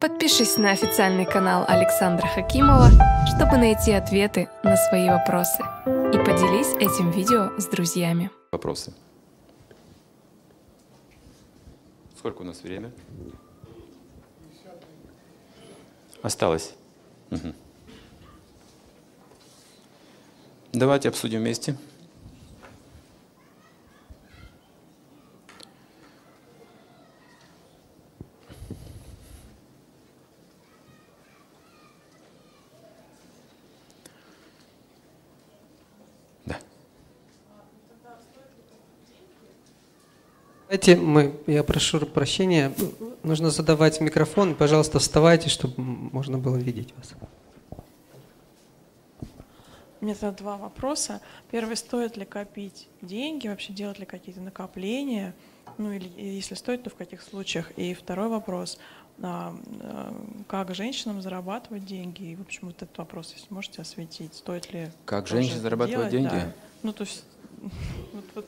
Подпишись на официальный канал Александра Хакимова, чтобы найти ответы на свои вопросы. И поделись этим видео с друзьями. Вопросы? Сколько у нас время? Осталось. Мгм. Давайте обсудим вместе. Давайте мы, я прошу прощения, нужно задавать микрофон. Пожалуйста, вставайте, чтобы можно было видеть вас. У меня тогда два вопроса. Первый, стоит ли копить деньги, вообще делать ли какие-то накопления? Ну или если стоит, то в каких случаях? И второй вопрос, а, а, как женщинам зарабатывать деньги? И, в общем, вот этот вопрос, если можете осветить, стоит ли... Как тоже женщине зарабатывать делать? деньги? Да. Ну то есть, вот, вот,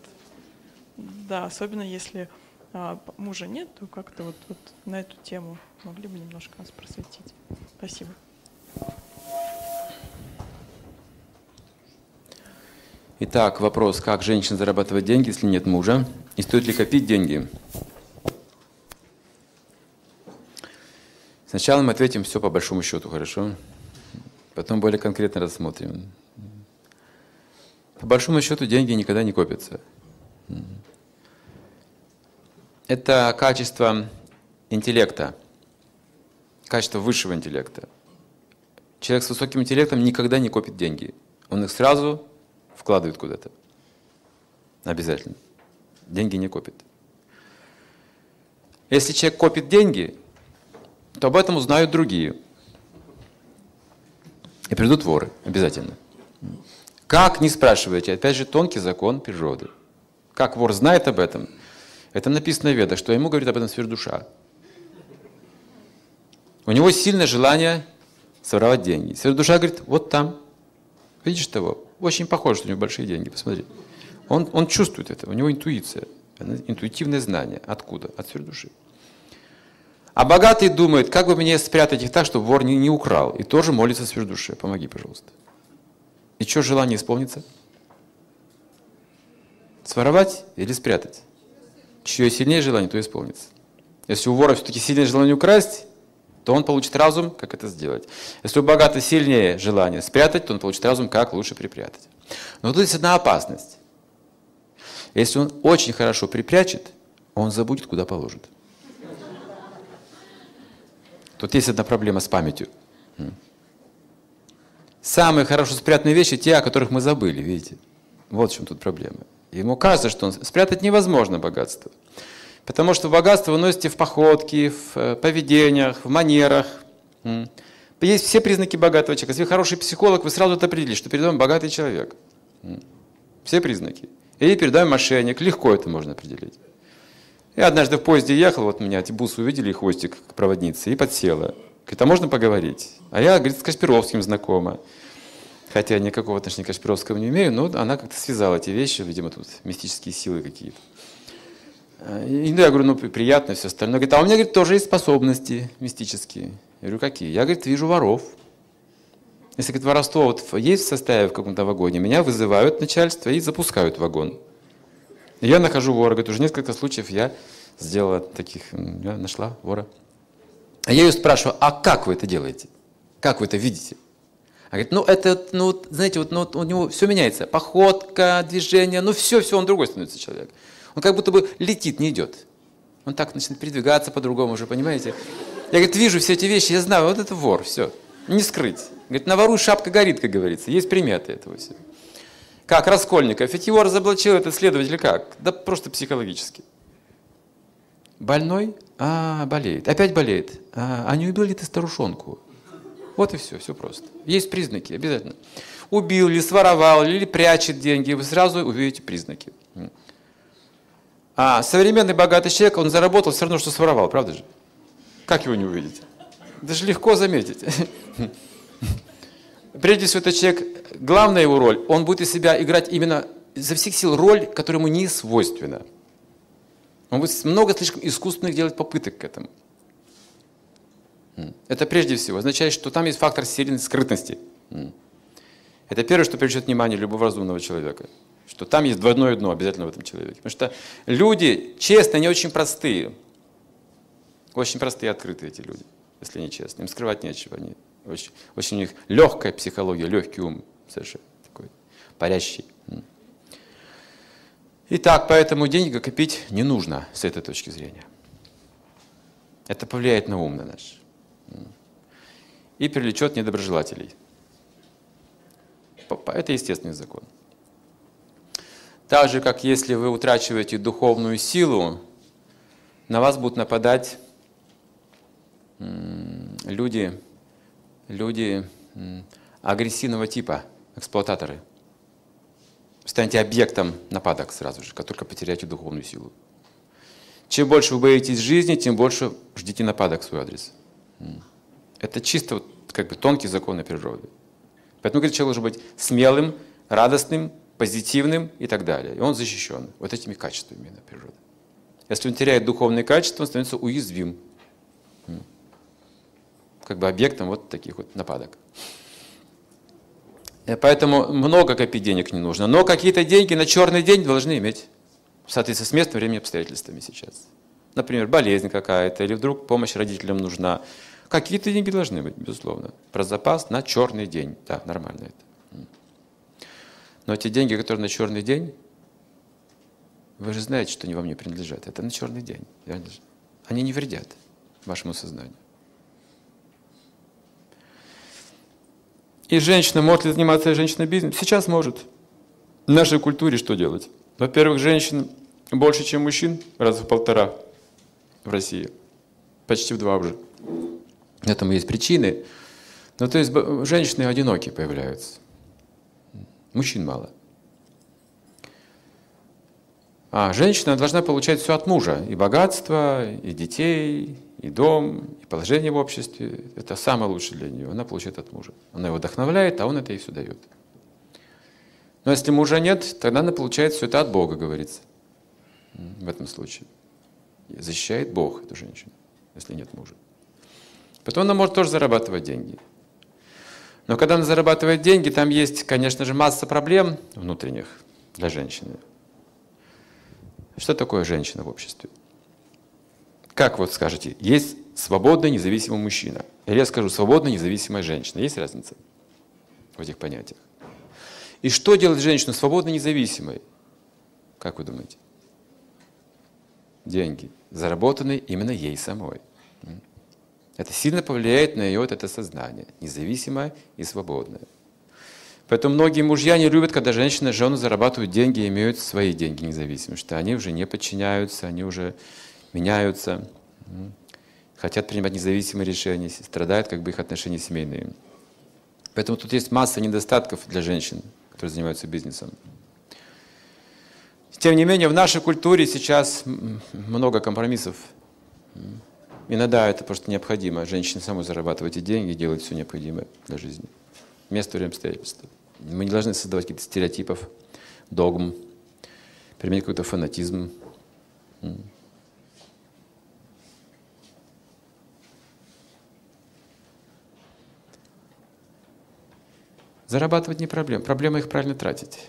да, особенно если а, мужа нет, то как-то вот, вот на эту тему могли бы немножко нас просветить. Спасибо. Итак, вопрос, как женщина зарабатывать деньги, если нет мужа? И стоит ли копить деньги? Сначала мы ответим все по большому счету, хорошо? Потом более конкретно рассмотрим. По большому счету деньги никогда не копятся. Это качество интеллекта, качество высшего интеллекта. Человек с высоким интеллектом никогда не копит деньги. Он их сразу вкладывает куда-то. Обязательно. Деньги не копит. Если человек копит деньги, то об этом узнают другие. И придут воры, обязательно. Как, не спрашивайте, опять же, тонкий закон природы. Как вор знает об этом? Это написано в Ведах, что ему говорит об этом сверхдуша. У него сильное желание своровать деньги. Сверхдуша говорит, вот там, видишь того, очень похоже, что у него большие деньги, посмотри. Он, он чувствует это, у него интуиция, интуитивное знание. Откуда? От сверхдуши. А богатый думает, как бы мне спрятать их так, чтобы вор не, не украл. И тоже молится сверхдуше. Помоги, пожалуйста. И что желание исполнится? Своровать или спрятать? Чье сильнее желание, то исполнится. Если у вора все-таки сильнее желание украсть, то он получит разум, как это сделать. Если у богатого сильнее желание спрятать, то он получит разум, как лучше припрятать. Но тут есть одна опасность. Если он очень хорошо припрячет, он забудет, куда положит. Тут есть одна проблема с памятью. Самые хорошо спрятанные вещи те, о которых мы забыли, видите? Вот в чем тут проблема. Ему кажется, что он... спрятать невозможно богатство. Потому что богатство вы носите в походке, в э, поведениях, в манерах. Есть все признаки богатого человека. Если вы хороший психолог, вы сразу это определите, что перед вами богатый человек. Все признаки. Или перед вами мошенник. Легко это можно определить. Я однажды в поезде ехал, вот меня эти бусы увидели, хвостик к проводнице, и подсела. Говорит, а можно поговорить? А я, говорит, с Кашпировским знакома. Хотя никакого отношения к Кашпировскому не имею, но она как-то связала эти вещи, видимо, тут мистические силы какие-то. А, И ну, я говорю, ну приятно, все остальное. Говорит, а у меня, говорит, тоже есть способности мистические. Я говорю, какие? Я, говорит, вижу воров. Если, говорит, воровство вот есть в составе в каком-то вагоне, меня вызывают начальство и запускают вагон. И я нахожу вора. Говорит, уже несколько случаев я сделала таких, я нашла вора. А я ее спрашиваю, а как вы это делаете? Как вы это видите? Она говорит, ну это, ну знаете, вот, ну, у него все меняется. Походка, движение, ну все, все, он другой становится человек. Он как будто бы летит, не идет. Он так начинает передвигаться по-другому уже, понимаете? Я, говорит, вижу все эти вещи, я знаю, вот это вор, все, не скрыть. Говорит, на вору шапка горит, как говорится, есть приметы этого всего. Как Раскольников, ведь его разоблачил этот следователь как? Да просто психологически. Больной? А, болеет. Опять болеет. А, а не убил ли ты старушонку? Вот и все, все просто. Есть признаки, обязательно. Убил ли, своровал ли, или прячет деньги, вы сразу увидите признаки. А современный богатый человек, он заработал все равно, что своровал, правда же? Как его не увидеть? Даже легко заметить. Прежде всего, этот человек, главная его роль, он будет из себя играть именно изо всех сил роль, которая ему не свойственна. Он будет много слишком искусственных делать попыток к этому. Это прежде всего означает, что там есть фактор сильной скрытности. Это первое, что привлечет внимание любого разумного человека. Что там есть двойное дно обязательно в этом человеке. Потому что люди, честно, они очень простые. Очень простые и открытые эти люди, если они честны. Им скрывать нечего. Они очень, очень у них легкая психология, легкий ум совершенно такой, парящий. Итак, поэтому деньги копить не нужно с этой точки зрения. Это повлияет на ум на наш. И привлечет недоброжелателей. Это естественный закон. Так же, как если вы утрачиваете духовную силу, на вас будут нападать люди, люди агрессивного типа, эксплуататоры. Станете объектом нападок сразу же, как только потеряете духовную силу. Чем больше вы боитесь жизни, тем больше ждите нападок в свой адрес. Это чисто вот, как бы тонкие законы природы. Поэтому говорит, человек должен быть смелым, радостным, позитивным и так далее. И он защищен вот этими качествами именно природы. Если он теряет духовные качества, он становится уязвим. Как бы объектом вот таких вот нападок. И поэтому много копить денег не нужно. Но какие-то деньги на черный день должны иметь в соответствии с местом, временем, обстоятельствами сейчас. Например, болезнь какая-то, или вдруг помощь родителям нужна. Какие-то деньги должны быть, безусловно. Про запас на черный день. Да, нормально это. Но эти деньги, которые на черный день, вы же знаете, что они вам не принадлежат. Это на черный день. Они не вредят вашему сознанию. И женщина, может ли заниматься женщина бизнесом? Сейчас может. В нашей культуре что делать? Во-первых, женщин больше, чем мужчин, раза в полтора в России. Почти в два уже. Этому есть причины. Ну, то есть женщины одинокие появляются. Мужчин мало. А женщина должна получать все от мужа. И богатство, и детей, и дом, и положение в обществе. Это самое лучшее для нее. Она получает от мужа. Она его вдохновляет, а он это ей все дает. Но если мужа нет, тогда она получает все это от Бога, говорится в этом случае. защищает Бог эту женщину, если нет мужа. Потом она может тоже зарабатывать деньги. Но когда она зарабатывает деньги, там есть, конечно же, масса проблем внутренних для женщины. Что такое женщина в обществе? Как вот скажете, есть свободный независимый мужчина. Или я скажу, свободная независимая женщина. Есть разница в этих понятиях? И что делать женщину свободной независимой? Как вы думаете? деньги, заработанные именно ей самой. Это сильно повлияет на ее вот это сознание, независимое и свободное. Поэтому многие мужья не любят, когда женщина, жены зарабатывают деньги и имеют свои деньги независимые, что они уже не подчиняются, они уже меняются, хотят принимать независимые решения, страдают как бы их отношения семейные. Поэтому тут есть масса недостатков для женщин, которые занимаются бизнесом. Тем не менее, в нашей культуре сейчас много компромиссов. Иногда это просто необходимо. Женщине самой зарабатывать эти деньги, делать все необходимое для жизни. Место, время, обстоятельства. Мы не должны создавать каких-то стереотипов, догм, применять какой-то фанатизм. Зарабатывать не проблема. Проблема их правильно тратить.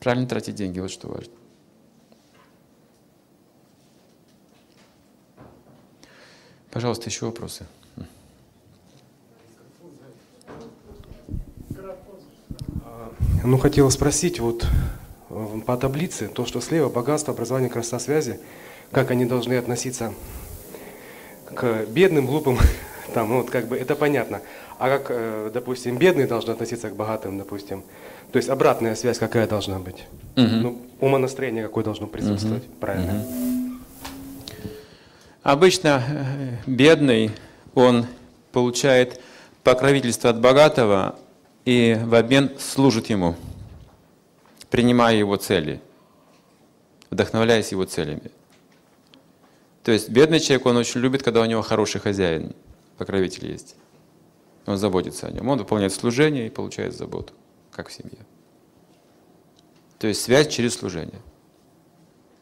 Правильно тратить деньги, вот что важно. Пожалуйста, еще вопросы. Ну, хотела спросить, вот э, по таблице, то, что слева, богатство, образование, красота, связи, как они должны относиться к бедным, глупым, там, вот как бы это понятно. А как, э, допустим, бедные должны относиться к богатым, допустим, то есть обратная связь какая должна быть? Угу. Ну, умонастроение какое должно присутствовать, угу. правильно? Угу. Обычно э, бедный, он получает покровительство от богатого и в обмен служит ему, принимая его цели, вдохновляясь его целями. То есть бедный человек, он очень любит, когда у него хороший хозяин, покровитель есть. Он заботится о нем, он выполняет служение и получает заботу как в семье. То есть связь через служение.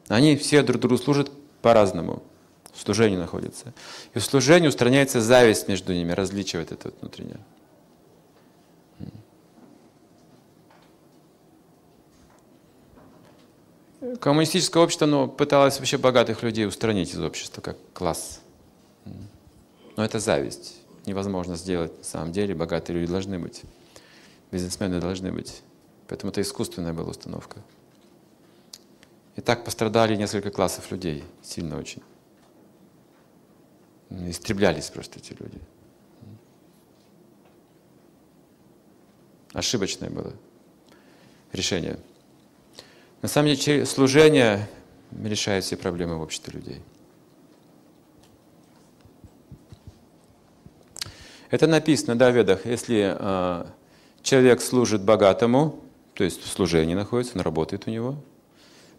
Они все друг другу служат по-разному. В служении находятся. И в служении устраняется зависть между ними, различие это вот внутреннее. Коммунистическое общество оно пыталось вообще богатых людей устранить из общества как класс. Но это зависть. Невозможно сделать на самом деле. Богатые люди должны быть. Бизнесмены должны быть. Поэтому это искусственная была установка. И так пострадали несколько классов людей, сильно очень. Истреблялись просто эти люди. Ошибочное было решение. На самом деле служение решает все проблемы в обществе людей. Это написано да, в Ведах. Если э, человек служит богатому, то есть в служении находится, он работает у него,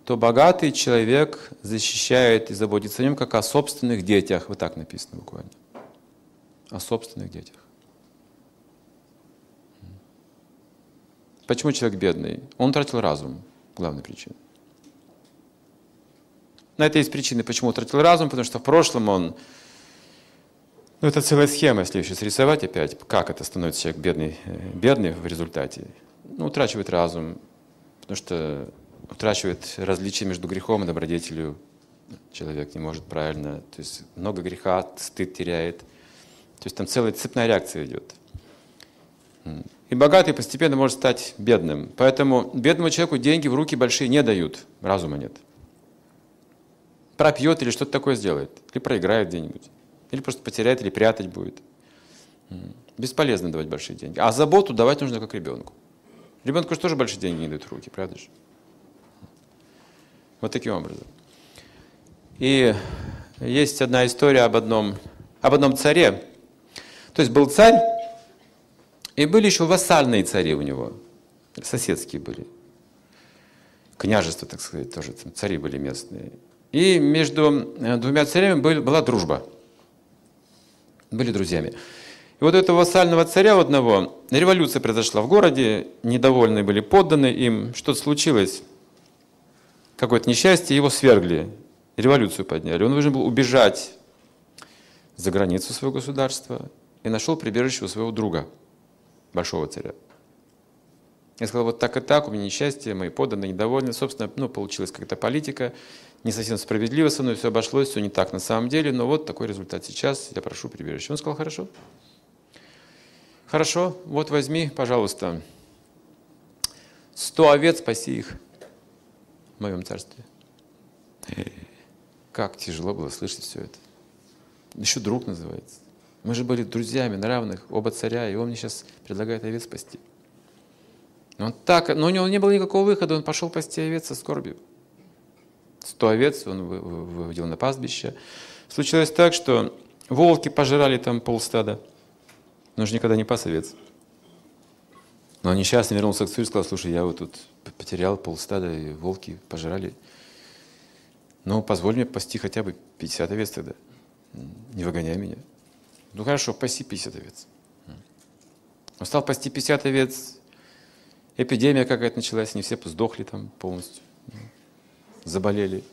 то богатый человек защищает и заботится о нем, как о собственных детях. Вот так написано буквально. О собственных детях. Почему человек бедный? Он тратил разум главная причина. На это есть причины, почему утратил разум, потому что в прошлом он... Ну, это целая схема, если сейчас рисовать опять, как это становится человек бедный, э, бедный в результате. Ну, утрачивает разум, потому что утрачивает различие между грехом и добродетелью. Человек не может правильно, то есть много греха, стыд теряет. То есть там целая цепная реакция идет. И богатый постепенно может стать бедным. Поэтому бедному человеку деньги в руки большие не дают, разума нет. Пропьет или что-то такое сделает, или проиграет где-нибудь, или просто потеряет, или прятать будет. Бесполезно давать большие деньги. А заботу давать нужно как ребенку. Ребенку же тоже большие деньги не дают в руки, правда же? Вот таким образом. И есть одна история об одном, об одном царе. То есть был царь, и были еще вассальные цари у него, соседские были. Княжества, так сказать, тоже там цари были местные. И между э, двумя царями была дружба. Были друзьями. И вот этого вассального царя одного, революция произошла в городе, недовольны были подданы им, что-то случилось, какое-то несчастье, его свергли, революцию подняли. Он должен был убежать за границу своего государства и нашел прибежище у своего друга – большого царя. Я сказал, вот так и так, у меня несчастье, мои подданные недовольны. Собственно, ну, получилась какая-то политика, не совсем справедливо со мной все обошлось, все не так на самом деле, но вот такой результат сейчас, я прошу прибежище. Он сказал, хорошо. Хорошо, вот возьми, пожалуйста, сто овец, спаси их в моем царстве. Как тяжело было слышать все это. Еще друг называется. Мы же были друзьями на равных, оба царя, и он мне сейчас предлагает овец спасти. Он так, но у него не было никакого выхода, он пошел пасти овец со скорбью. Сто овец он выводил на пастбище. Случилось так, что волки пожирали там полстада. Но же никогда не пас овец. Но он несчастно вернулся к царю и сказал, слушай, я вот тут потерял полстада, и волки пожирали. Ну, позволь мне пасти хотя бы 50 овец тогда. Не выгоняй меня. Ну хорошо, паси 50 овец. Он стал пасти 50 овец, эпидемия какая-то началась, они все сдохли там полностью, заболели.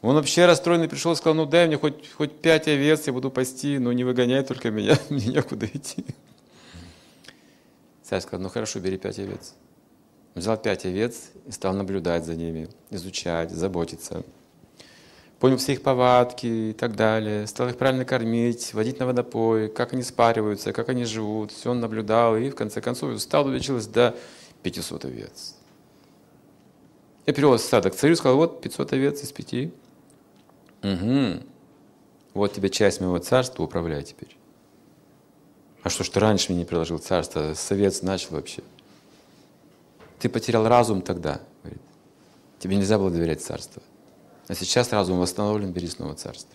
Он вообще расстроенный пришел и сказал, ну дай мне хоть, хоть 5 овец, я буду пасти, но не выгоняй только меня, мне некуда идти. Царь сказал, ну хорошо, бери 5 овец. взял 5 овец и стал наблюдать за ними, изучать, заботиться понял все их повадки и так далее, стал их правильно кормить, водить на водопой, как они спариваются, как они живут. Все он наблюдал и в конце концов стал увеличилось до 500 овец. Я привел стадо к царю сказал, вот 500 овец из пяти. Угу. Вот тебе часть моего царства, управляй теперь. А что ж ты раньше мне не приложил царство? Совет начал вообще. Ты потерял разум тогда, говорит. Тебе нельзя было доверять царству. А сейчас разум восстановлен, бери снова царство.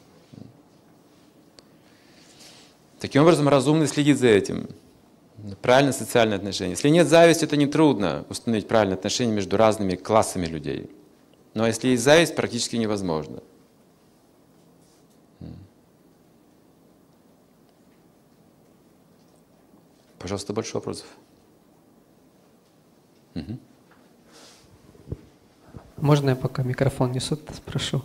Таким образом, разумный следит за этим. Правильное социальное отношение. Если нет зависти, это нетрудно установить правильное отношение между разными классами людей. Но если есть зависть, практически невозможно. Пожалуйста, больше вопросов. Угу. Можно я пока микрофон несу, спрошу?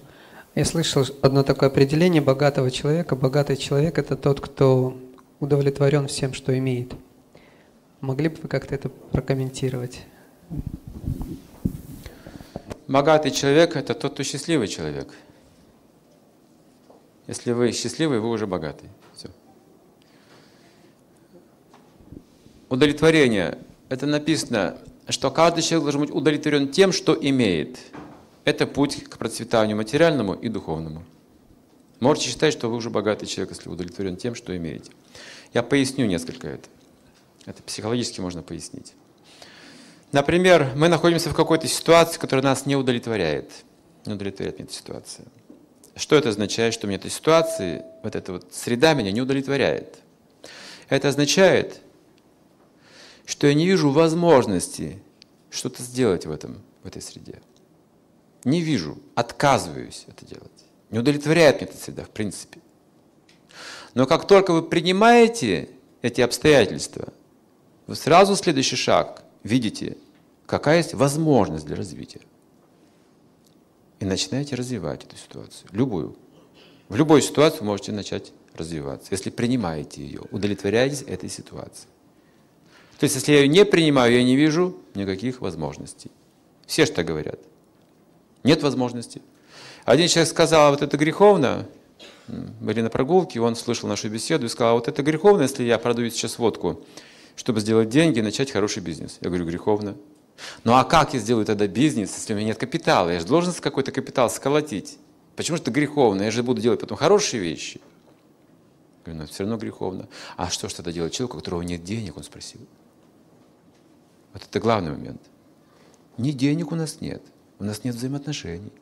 Я слышал одно такое определение богатого человека. Богатый человек – это тот, кто удовлетворен всем, что имеет. Могли бы вы как-то это прокомментировать? Богатый человек – это тот, кто счастливый человек. Если вы счастливый, вы уже богатый. Все. Удовлетворение – это написано, что каждый человек должен быть удовлетворен тем, что имеет. Это путь к процветанию материальному и духовному. Можете считать, что вы уже богатый человек, если удовлетворен тем, что имеете. Я поясню несколько это. Это психологически можно пояснить. Например, мы находимся в какой-то ситуации, которая нас не удовлетворяет. Не удовлетворяет меня эта ситуация. Что это означает, что мне эта ситуация, вот эта вот среда меня не удовлетворяет? Это означает, что я не вижу возможности что-то сделать в, этом, в этой среде. Не вижу, отказываюсь это делать. Не удовлетворяет меня эта среда, в принципе. Но как только вы принимаете эти обстоятельства, вы сразу следующий шаг видите, какая есть возможность для развития. И начинаете развивать эту ситуацию, любую. В любой ситуации вы можете начать развиваться, если принимаете ее, удовлетворяетесь этой ситуацией. То есть, если я ее не принимаю, я не вижу никаких возможностей. Все что говорят. Нет возможности. Один человек сказал, «А вот это греховно, были на прогулке, он слышал нашу беседу и сказал, «А вот это греховно, если я продаю сейчас водку, чтобы сделать деньги и начать хороший бизнес. Я говорю, греховно. Ну а как я сделаю тогда бизнес, если у меня нет капитала? Я же должен какой-то капитал сколотить. Почему же это греховно? Я же буду делать потом хорошие вещи. Я говорю, ну все равно греховно. А что же тогда делать человеку, у которого нет денег, он спросил. Вот это главный момент. Ни денег у нас нет, у нас нет взаимоотношений.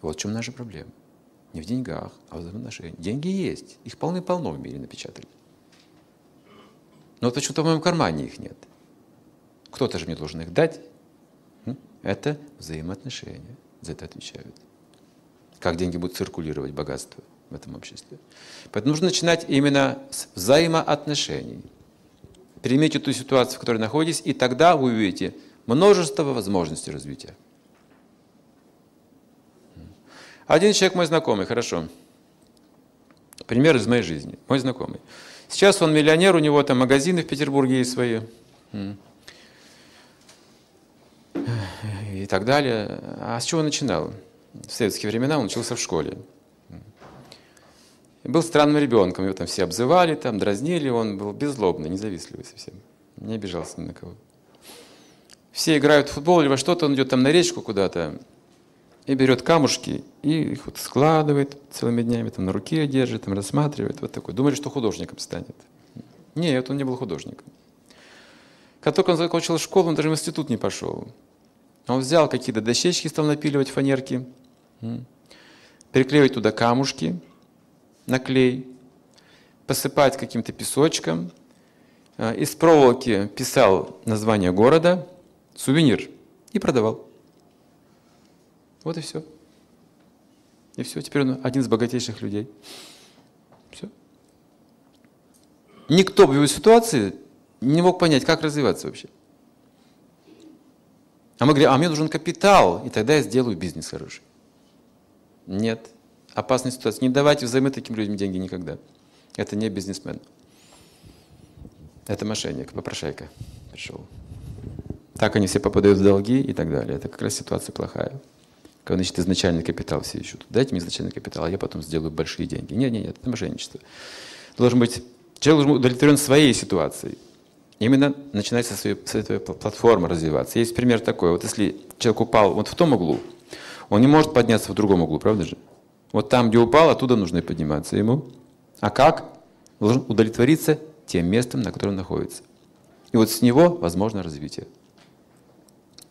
Вот в чем наша проблема. Не в деньгах, а в взаимоотношениях. Деньги есть, их полны-полно в мире напечатали. Но почему-то в моем кармане их нет. Кто-то же мне должен их дать. Это взаимоотношения. За это отвечают. Как деньги будут циркулировать, богатство в этом обществе. Поэтому нужно начинать именно с взаимоотношений. Примите ту ситуацию, в которой находитесь, и тогда вы увидите множество возможностей развития. Один человек мой знакомый, хорошо. Пример из моей жизни. Мой знакомый. Сейчас он миллионер, у него там магазины в Петербурге есть свои. И так далее. А с чего начинал? В советские времена он учился в школе. И был странным ребенком, его там все обзывали, там, дразнили, он был беззлобный, независтливый совсем. Не обижался ни на кого. Все играют в футбол или во что-то, он идет там на речку куда-то, и берет камушки и их вот складывает целыми днями, там на руке держит, там рассматривает, вот такой. Думали, что художником станет. Нет, он не был художником. Как только он закончил школу, он даже в институт не пошел. Он взял какие-то дощечки, стал напиливать фанерки, переклеивать туда камушки на клей, посыпать каким-то песочком, э, из проволоки писал название города, сувенир и продавал. Вот и все. И все, теперь он один из богатейших людей. Все. Никто в его ситуации не мог понять, как развиваться вообще. А мы говорим, а мне нужен капитал, и тогда я сделаю бизнес хороший. Нет. Опасная ситуация. Не давайте взаймы таким людям деньги никогда. Это не бизнесмен. Это мошенник, попрошайка пришел. Так они все попадают в долги и так далее. Это как раз ситуация плохая. Когда, значит, изначальный капитал все ищут. Дайте мне изначальный капитал, а я потом сделаю большие деньги. Нет, нет, нет, это мошенничество. Должен быть, человек должен быть удовлетворен своей ситуацией. Именно начинать со своей, с этой платформы развиваться. Есть пример такой. Вот если человек упал вот в том углу, он не может подняться в другом углу, правда же? Вот там, где упал, оттуда нужно и подниматься ему. А как? Должен удовлетвориться тем местом, на котором находится. И вот с него возможно развитие.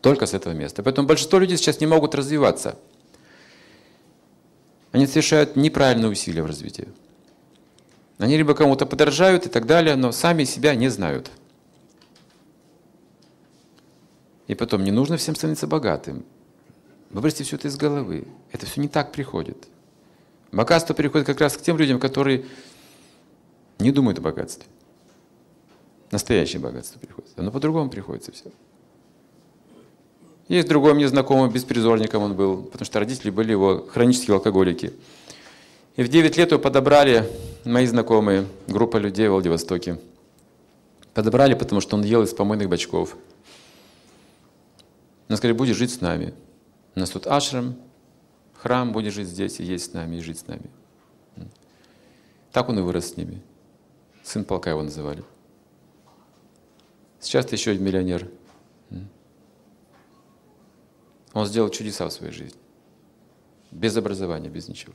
Только с этого места. Поэтому большинство людей сейчас не могут развиваться. Они совершают неправильные усилия в развитии. Они либо кому-то подражают и так далее, но сами себя не знают. И потом, не нужно всем становиться богатым. Выбросьте все это из головы. Это все не так приходит. Богатство приходит как раз к тем людям, которые не думают о богатстве. Настоящее богатство приходит. Оно по-другому приходится все. Есть другой мне знакомый, беспризорником он был, потому что родители были его хронические алкоголики. И в 9 лет его подобрали мои знакомые, группа людей в Владивостоке. Подобрали, потому что он ел из помойных бачков. Он сказали, будешь жить с нами. У нас тут ашрам, храм, будешь жить здесь и есть с нами, и жить с нами. Так он и вырос с ними. Сын полка его называли. Сейчас ты еще миллионер. Он сделал чудеса в своей жизни. Без образования, без ничего.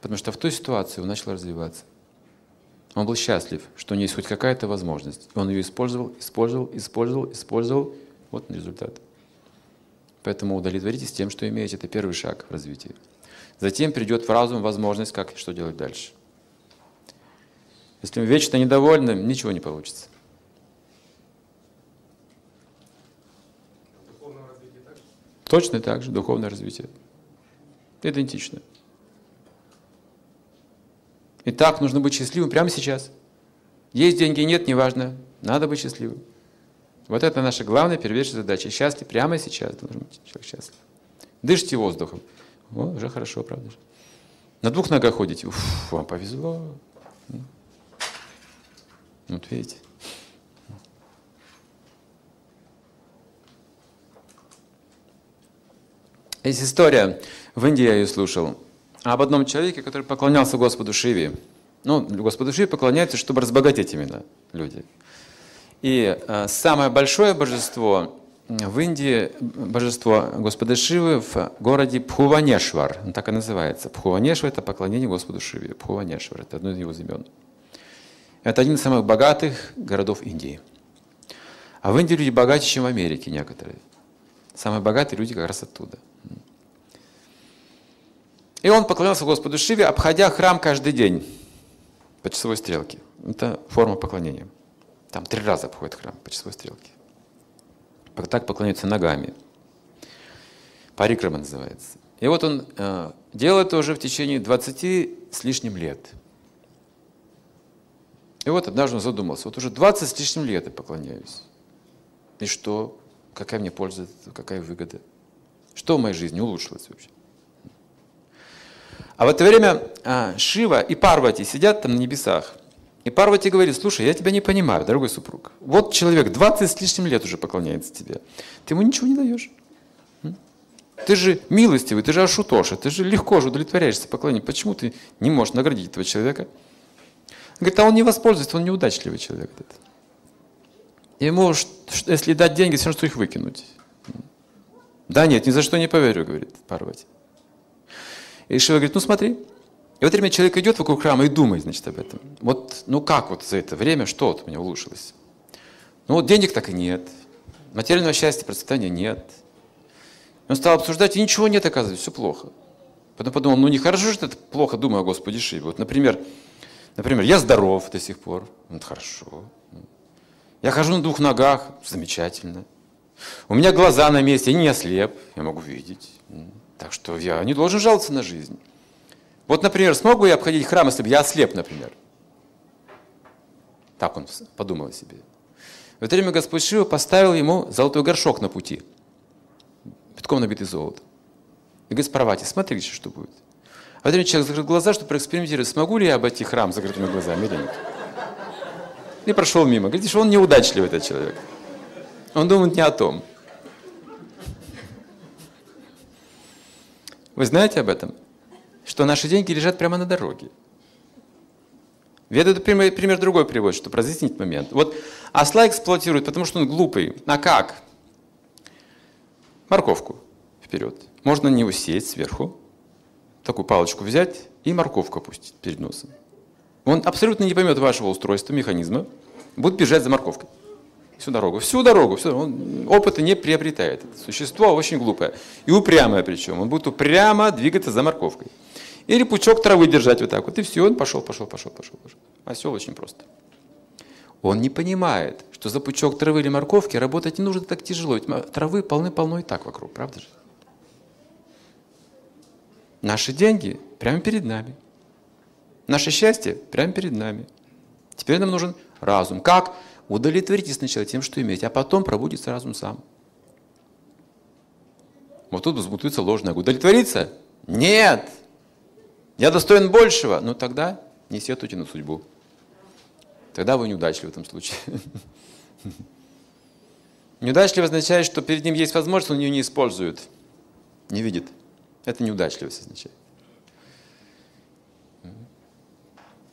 Потому что в той ситуации он начал развиваться. Он был счастлив, что у него есть хоть какая-то возможность. Он ее использовал, использовал, использовал, использовал. Вот результат. Поэтому удовлетворитесь тем, что имеете. Это первый шаг в развитии. Затем придет в разум возможность, как что делать дальше. Если вы вечно недовольны, ничего не получится. Точно так же, духовное развитие. Идентично. Итак, нужно быть счастливым прямо сейчас. Есть деньги, нет, неважно. Надо быть счастливым. Вот это наша главная первейшая задача. Счастье прямо сейчас должен быть человек счастлив. Дышите воздухом. О, уже хорошо, правда же. На двух ногах ходите. Уф, вам повезло. Вот видите. Есть история, в Индии я ее слушал, об одном человеке, который поклонялся Господу Шиве. Ну, Господу Шиве поклоняются, чтобы разбогатеть именно люди. И э, самое большое божество в Индии, божество Господа Шивы в городе Пхуванешвар, он так и называется. Пхуванешвар – это поклонение Господу Шиве. Пхуванешвар – это одно из его имен. Это один из самых богатых городов Индии. А в Индии люди богаче, чем в Америке некоторые. Самые богатые люди как раз оттуда – и он поклонялся Господу Шиве, обходя храм каждый день по часовой стрелке. Это форма поклонения. Там три раза обходит храм по часовой стрелке. Так поклоняются ногами. Парикрама называется. И вот он э, делает это уже в течение 20 с лишним лет. И вот однажды он задумался, вот уже 20 с лишним лет я поклоняюсь. И что? Какая мне польза, какая выгода? Что в моей жизни улучшилось вообще? А в это время а, Шива и Парвати сидят там на небесах. И Парвати говорит, слушай, я тебя не понимаю, дорогой супруг. Вот человек 20 с лишним лет уже поклоняется тебе. Ты ему ничего не даешь. Ты же милостивый, ты же Ашутоша, ты же легко же удовлетворяешься поклонением. Почему ты не можешь наградить этого человека? Говорит, а он не воспользуется, он неудачливый человек. Этот. Ему, если дать деньги, все равно, что их выкинуть. Да нет, ни за что не поверю, говорит Парвати. И Шива говорит, ну смотри. И в это время человек идет вокруг храма и думает, значит, об этом. Вот, ну как вот за это время, что вот у меня улучшилось? Ну вот денег так и нет. Материального счастья, процветания нет. Он стал обсуждать, и ничего нет, оказывается, все плохо. Потом подумал, ну нехорошо же это плохо, думаю о Господе Шиве. Вот, например, например, я здоров до сих пор. Вот хорошо. Я хожу на двух ногах, замечательно. У меня глаза на месте, я не ослеп, я могу видеть. Так что я не должен жаловаться на жизнь. Вот, например, смог бы я обходить храм, если бы я ослеп, например? Так он подумал о себе. В это время Господь Шива поставил ему золотой горшок на пути, битком набитый золотом. И говорит, Парвати, смотрите, что будет. А в это время человек закрыл глаза, чтобы проэкспериментировать, смогу ли я обойти храм с закрытыми глазами или нет. И прошел мимо. Говорит, что он неудачливый, этот человек. Он думает не о том. Вы знаете об этом? Что наши деньги лежат прямо на дороге. Веда пример, пример другой приводит, чтобы разъяснить момент. Вот осла эксплуатируют, потому что он глупый. А как? Морковку вперед. Можно на него сесть сверху, такую палочку взять и морковку опустить перед носом. Он абсолютно не поймет вашего устройства, механизма, будет бежать за морковкой всю дорогу, всю дорогу, всю, он опыта не приобретает. Это существо очень глупое и упрямое причем. Он будет упрямо двигаться за морковкой. Или пучок травы держать вот так вот. И все, он пошел, пошел, пошел, пошел. пошел. Осел очень просто. Он не понимает, что за пучок травы или морковки работать не нужно так тяжело. Ведь травы полны-полно и так вокруг, правда же? Наши деньги прямо перед нами. Наше счастье прямо перед нами. Теперь нам нужен разум. Как? Удовлетворитесь сначала тем, что имеете, а потом пробудится разум сам. Вот тут взбутуется ложное. Удовлетвориться? Нет! Я достоин большего. Ну тогда не сетуйте на судьбу. Тогда вы неудачливы в этом случае. Неудачливый означает, что перед ним есть возможность, он ее не использует, не видит. Это неудачливость означает.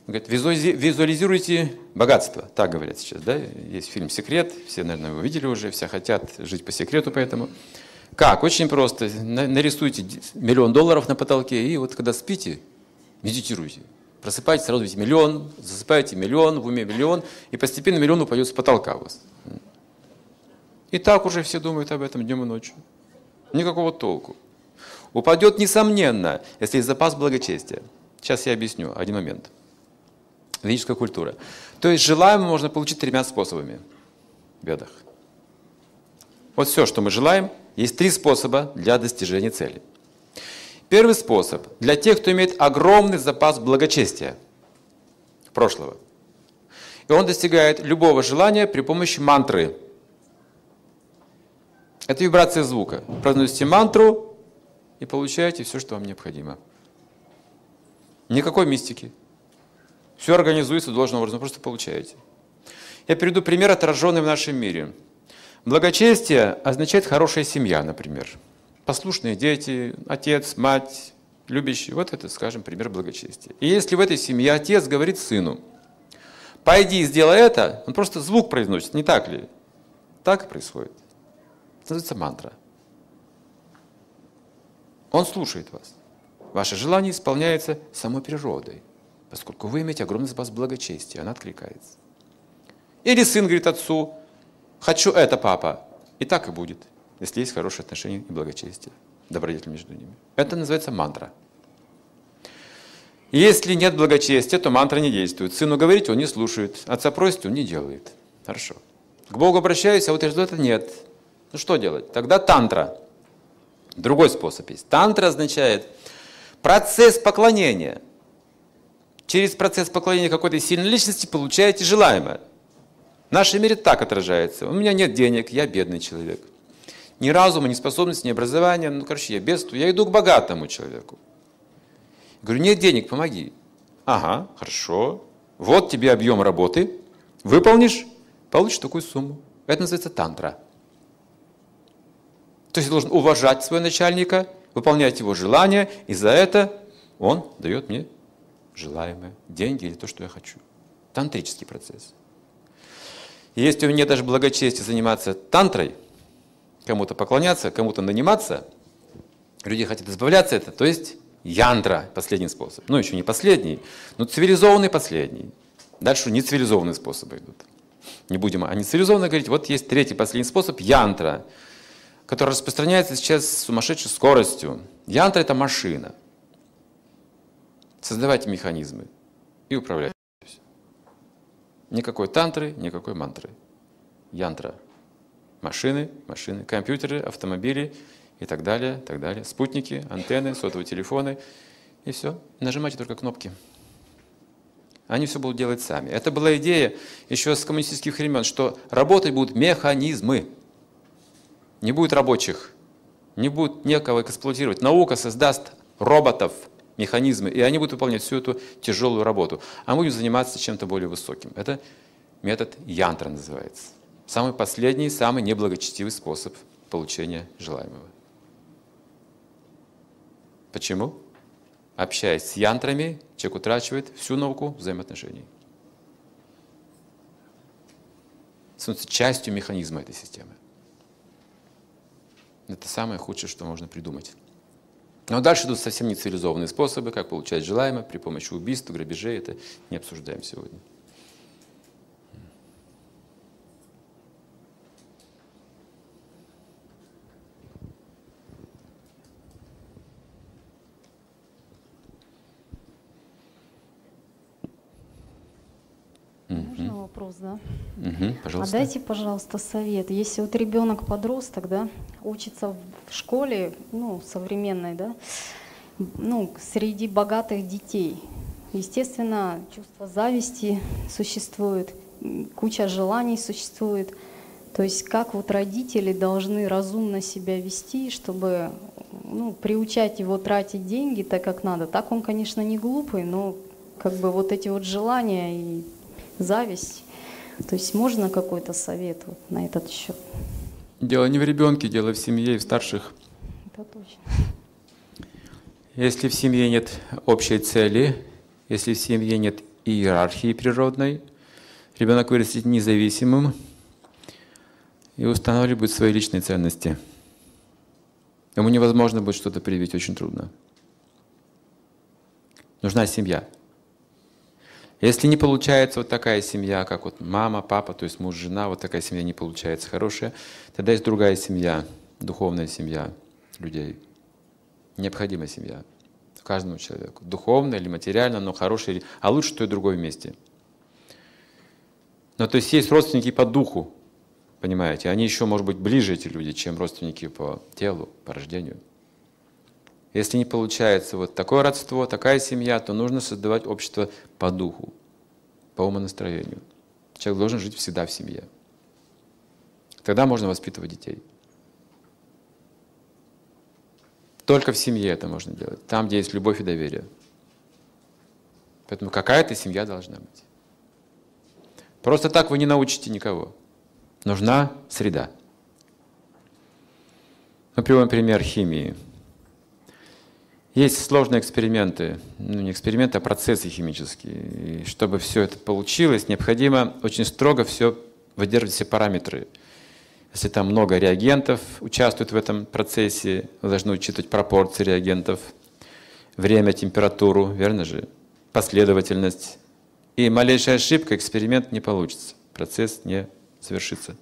Говорит, визуализируйте богатство, так говорят сейчас, да? Есть фильм «Секрет», все, наверное, его видели уже, все хотят жить по секрету, поэтому. Как? Очень просто. Нарисуйте миллион долларов на потолке, и вот когда спите, медитируйте. Просыпаетесь, сразу видите миллион, засыпаете миллион, в уме миллион, и постепенно миллион упадет с потолка у вас. И так уже все думают об этом днем и ночью. Никакого толку. Упадет, несомненно, если есть запас благочестия. Сейчас я объясню один момент. Ведическая культура. То есть желаемое можно получить тремя способами в ведах. Вот все, что мы желаем, есть три способа для достижения цели. Первый способ для тех, кто имеет огромный запас благочестия прошлого. И он достигает любого желания при помощи мантры – это вибрация звука. Произносите мантру и получаете все, что вам необходимо. Никакой мистики. Все организуется должным образом, просто получаете. Я приведу пример, отраженный в нашем мире. Благочестие означает хорошая семья, например. Послушные дети, отец, мать, любящий. Вот это, скажем, пример благочестия. И если в этой семье отец говорит сыну, пойди и сделай это, он просто звук произносит, не так ли? Так и происходит. Это называется мантра. Он слушает вас. Ваше желание исполняется самой природой, поскольку вы имеете огромный запас благочестия, она откликается. Или сын говорит отцу, хочу это, папа. И так и будет, если есть хорошие отношения и благочестие, добродетель между ними. Это называется мантра. Если нет благочестия, то мантра не действует. Сыну говорить, он не слушает. Отца просит, он не делает. Хорошо. К Богу обращаюсь, а вот результата нет. Ну что делать? Тогда тантра. Другой способ есть. Тантра означает процесс поклонения. Через процесс поклонения какой-то сильной личности получаете желаемое. В нашем мире так отражается. У меня нет денег, я бедный человек. Ни разума, ни способности, ни образования. Ну, короче, я бедствую. Я иду к богатому человеку. Говорю, нет денег, помоги. Ага, хорошо. Вот тебе объем работы. Выполнишь, получишь такую сумму. Это называется тантра. То есть я должен уважать своего начальника, выполнять его желания, и за это он дает мне желаемое, деньги или то, что я хочу. Тантрический процесс. И если у меня даже благочестие заниматься тантрой, кому-то поклоняться, кому-то наниматься, люди хотят избавляться от этого, то есть янтра, последний способ. Ну, еще не последний, но цивилизованный последний. Дальше не цивилизованные способы идут. Не будем о нецивилизованно говорить. Вот есть третий, последний способ – янтра который распространяется сейчас с сумасшедшей скоростью. Янтра – это машина. Создавайте механизмы и управляйте. Никакой тантры, никакой мантры. Янтра. Машины, машины, компьютеры, автомобили и так далее, так далее. Спутники, антенны, сотовые телефоны. И все. Нажимайте только кнопки. Они все будут делать сами. Это была идея еще с коммунистических времен, что работать будут механизмы не будет рабочих, не будет некого эксплуатировать. Наука создаст роботов, механизмы, и они будут выполнять всю эту тяжелую работу. А мы будем заниматься чем-то более высоким. Это метод янтра называется. Самый последний, самый неблагочестивый способ получения желаемого. Почему? Общаясь с янтрами, человек утрачивает всю науку взаимоотношений. Становится частью механизма этой системы. Это самое худшее, что можно придумать. Но дальше идут совсем нецивилизованные способы, как получать желаемое при помощи убийств, грабежей. Это не обсуждаем сегодня. Вопрос, да? Угу, пожалуйста. А дайте, пожалуйста, совет. Если вот ребенок подросток, да, учится в школе, ну, современной, да, ну, среди богатых детей, естественно, чувство зависти существует, куча желаний существует. То есть как вот родители должны разумно себя вести, чтобы ну, приучать его тратить деньги так, как надо. Так он, конечно, не глупый, но как бы вот эти вот желания и зависть. То есть можно какой-то совет вот на этот счет? Дело не в ребенке, дело в семье и в старших. Это точно. Если в семье нет общей цели, если в семье нет иерархии природной, ребенок вырастет независимым и устанавливает свои личные ценности. Ему невозможно будет что-то привить, очень трудно. Нужна семья. Если не получается вот такая семья, как вот мама, папа, то есть муж, жена, вот такая семья не получается хорошая, тогда есть другая семья, духовная семья людей. Необходимая семья каждому человеку. Духовно или материально, но хорошая, а лучше то и другое вместе. Но то есть есть родственники по духу, понимаете, они еще, может быть, ближе эти люди, чем родственники по телу, по рождению. Если не получается вот такое родство, такая семья, то нужно создавать общество по духу, по умонастроению. Человек должен жить всегда в семье. Тогда можно воспитывать детей. Только в семье это можно делать, там, где есть любовь и доверие. Поэтому какая-то семья должна быть. Просто так вы не научите никого. Нужна среда. Мы приводим пример химии. Есть сложные эксперименты, ну не эксперименты, а процессы химические. И чтобы все это получилось, необходимо очень строго все выдерживать все параметры. Если там много реагентов участвуют в этом процессе, вы должны учитывать пропорции реагентов, время, температуру, верно же, последовательность. И малейшая ошибка, эксперимент не получится, процесс не завершится.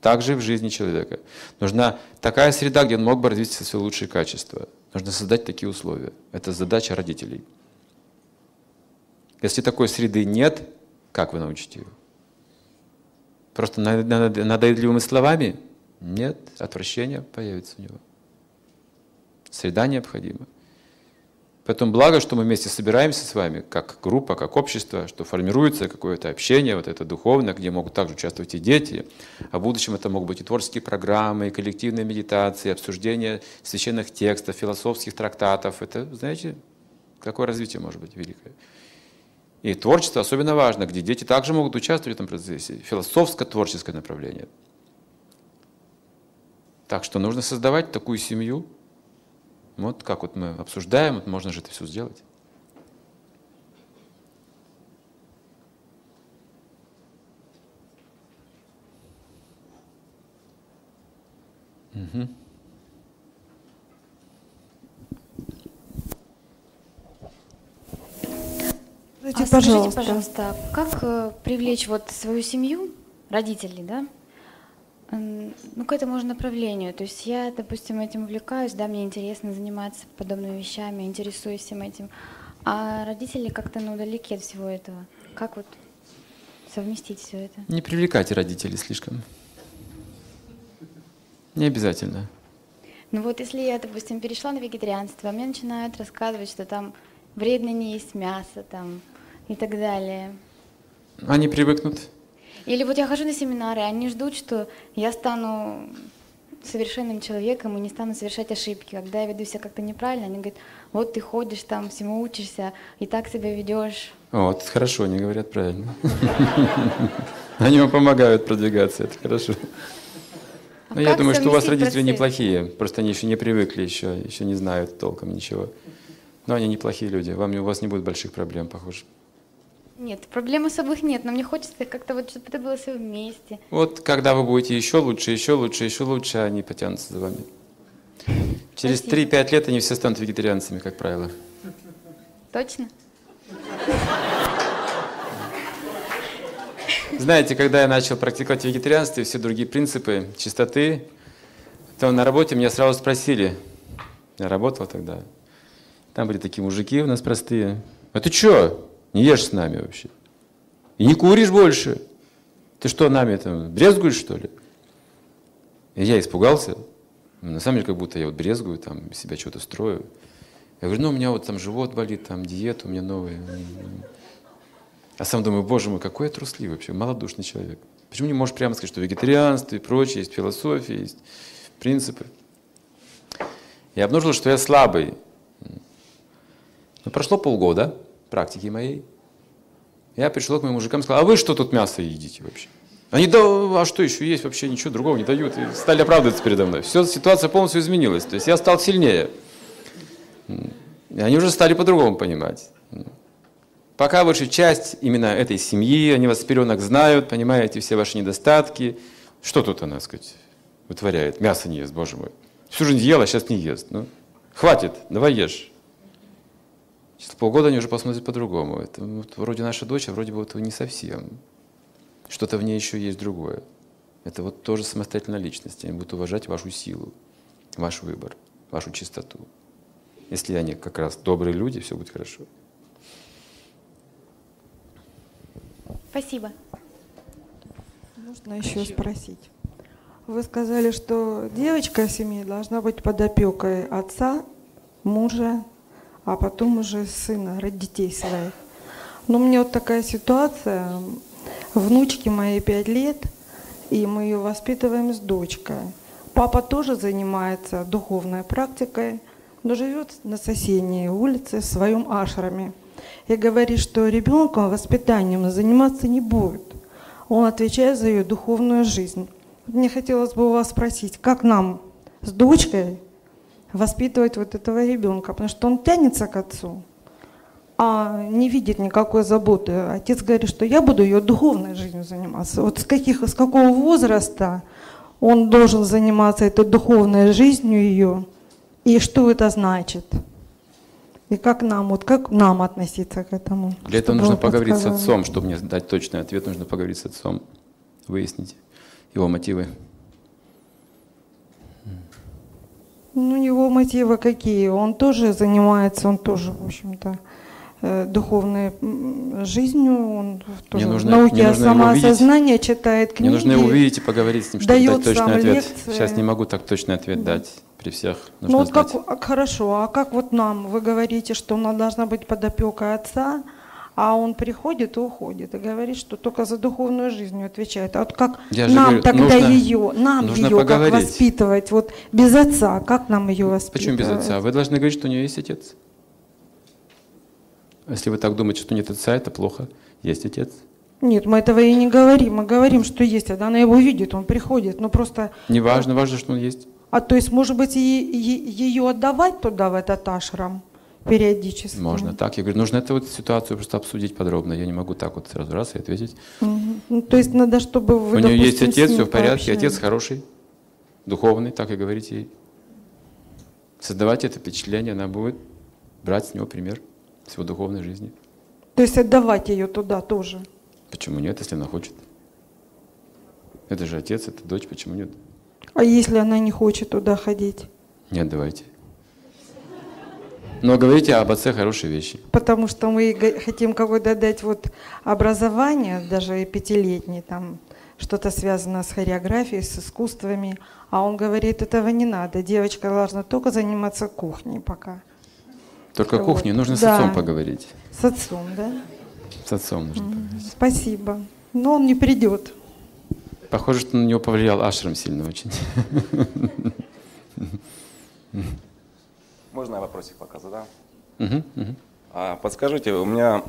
Также в жизни человека. Нужна такая среда, где он мог бы развить свои лучшие качества. Нужно создать такие условия. Это задача родителей. Если такой среды нет, как вы научите его? Просто надоедливыми словами? Нет, отвращение появится у него. Среда необходима. Поэтому благо, что мы вместе собираемся с вами, как группа, как общество, что формируется какое-то общение, вот это духовное, где могут также участвовать и дети. А в будущем это могут быть и творческие программы, и коллективные медитации, обсуждение священных текстов, философских трактатов. Это, знаете, какое развитие может быть великое. И творчество особенно важно, где дети также могут участвовать в этом процессе. Философско-творческое направление. Так что нужно создавать такую семью. Вот как вот мы обсуждаем, вот можно же это все сделать. Угу. Скажите, а пожалуйста. Скажите, пожалуйста, как э, привлечь вот свою семью, родителей, да, ну, к этому же направлению. То есть я, допустим, этим увлекаюсь, да, мне интересно заниматься подобными вещами, интересуюсь всем этим. А родители как-то ну, далеки от всего этого. Как вот совместить все это? Не привлекайте родителей слишком. Не обязательно. Ну вот если я, допустим, перешла на вегетарианство, мне начинают рассказывать, что там вредно не есть мясо, там, и так далее. Они привыкнут. Или вот я хожу на семинары, они ждут, что я стану совершенным человеком и не стану совершать ошибки. Когда я веду себя как-то неправильно, они говорят, вот ты ходишь там, всему учишься, и так себя ведешь. Вот, хорошо, они говорят правильно. Они вам помогают продвигаться, это хорошо. А Но я думаю, что у вас родители неплохие, просто они еще не привыкли, еще, еще не знают толком ничего. Но они неплохие люди, вам, у вас не будет больших проблем, похоже. Нет, проблем особых нет, но мне хочется как-то вот, чтобы это было все вместе. Вот когда вы будете еще лучше, еще лучше, еще лучше, они потянутся за вами. Через 3-5 лет они все станут вегетарианцами, как правило. Точно? Знаете, когда я начал практиковать вегетарианство и все другие принципы чистоты, то на работе меня сразу спросили, я работал тогда, там были такие мужики у нас простые, а ты что, не ешь с нами вообще. И не куришь больше. Ты что, нами там брезгуешь, что ли? И я испугался. На самом деле, как будто я вот брезгую, там, себя что-то строю. Я говорю, ну, у меня вот там живот болит, там диета у меня новая. А сам думаю, боже мой, какой я трусливый вообще, малодушный человек. Почему не можешь прямо сказать, что вегетарианство и прочее, есть философия, есть принципы? Я обнаружил, что я слабый. Но прошло полгода практики моей. Я пришел к моим мужикам и сказал, а вы что тут мясо едите вообще? Они, да, а что еще есть? Вообще ничего другого не дают. И стали оправдываться передо мной. Все, ситуация полностью изменилась. То есть я стал сильнее. И они уже стали по-другому понимать. Пока большая часть именно этой семьи, они вас с пеленок знают, понимаете все ваши недостатки. Что тут она, сказать, вытворяет? Мясо не ест, боже мой. Всю жизнь ела, сейчас не ест. Ну, хватит, давай ешь. Через полгода они уже посмотрят по-другому. Это вот, вроде наша дочь, а вроде бы вот не совсем. Что-то в ней еще есть другое. Это вот тоже самостоятельная личность. Они будут уважать вашу силу, ваш выбор, вашу чистоту. Если они как раз добрые люди, все будет хорошо. Спасибо. Можно еще спросить? Вы сказали, что девочка в семье должна быть под опекой отца, мужа, а потом уже сына, детей своих. Но у меня вот такая ситуация. Внучке моей пять лет, и мы ее воспитываем с дочкой. Папа тоже занимается духовной практикой, но живет на соседней улице в своем ашраме. И говорит, что ребенком воспитанием заниматься не будет. Он отвечает за ее духовную жизнь. Мне хотелось бы у вас спросить, как нам с дочкой воспитывать вот этого ребенка, потому что он тянется к отцу, а не видит никакой заботы. Отец говорит, что я буду ее духовной жизнью заниматься. Вот с, каких, с какого возраста он должен заниматься этой духовной жизнью ее, и что это значит? И как нам, вот как нам относиться к этому? Для этого нужно поговорить с отцом, чтобы мне дать точный ответ, нужно поговорить с отцом, выяснить его мотивы. Ну, его мотивы какие? Он тоже занимается, он тоже, в общем-то, э, духовной жизнью, он тоже мне нужно, науки мне самоосознания читает книги. Мне нужно увидеть и поговорить с ним, чтобы дать точный ответ. Лекции. Сейчас не могу так точный ответ да. дать при всех. Нужно ну вот знать. как, хорошо, а как вот нам? Вы говорите, что она должна быть под опекой отца, а он приходит и уходит и говорит, что только за духовную жизнь отвечает. А вот как Я нам говорю, тогда нужно, ее, нам нужно ее поговорить. как воспитывать? Вот без отца, как нам ее воспитывать? Почему без отца? Вы должны говорить, что у нее есть отец. Если вы так думаете, что нет отца, это плохо. Есть отец. Нет, мы этого и не говорим. Мы говорим, что есть, когда она его видит, он приходит. Но просто... Не важно, важно, что он есть. А то есть, может быть, и, и, ее отдавать туда, в этот ашрам? Периодически. Можно так. Я говорю, нужно эту вот ситуацию просто обсудить подробно. Я не могу так вот сразу раз и ответить. Угу. Ну, то есть надо, чтобы вы, У нее есть отец, все в порядке, отец хороший, духовный, так и говорите ей. Создавать это впечатление, она будет брать с него пример с его духовной жизни. То есть отдавать ее туда тоже? Почему нет, если она хочет? Это же отец, это дочь, почему нет? А если она не хочет туда ходить? Не отдавайте. Но говорите об отце хорошие вещи. Потому что мы хотим какое-то дать вот образование, даже и пятилетнее, там что-то связано с хореографией, с искусствами. А он говорит, этого не надо. Девочка должна только заниматься кухней пока. Только вот. кухней? Нужно да. с отцом поговорить. С отцом, да? С отцом нужно mm-hmm. поговорить. Спасибо. Но он не придет. Похоже, что на него повлиял Ашрам сильно очень. Можно я вопросик пока задам? Угу, угу. А, подскажите, у меня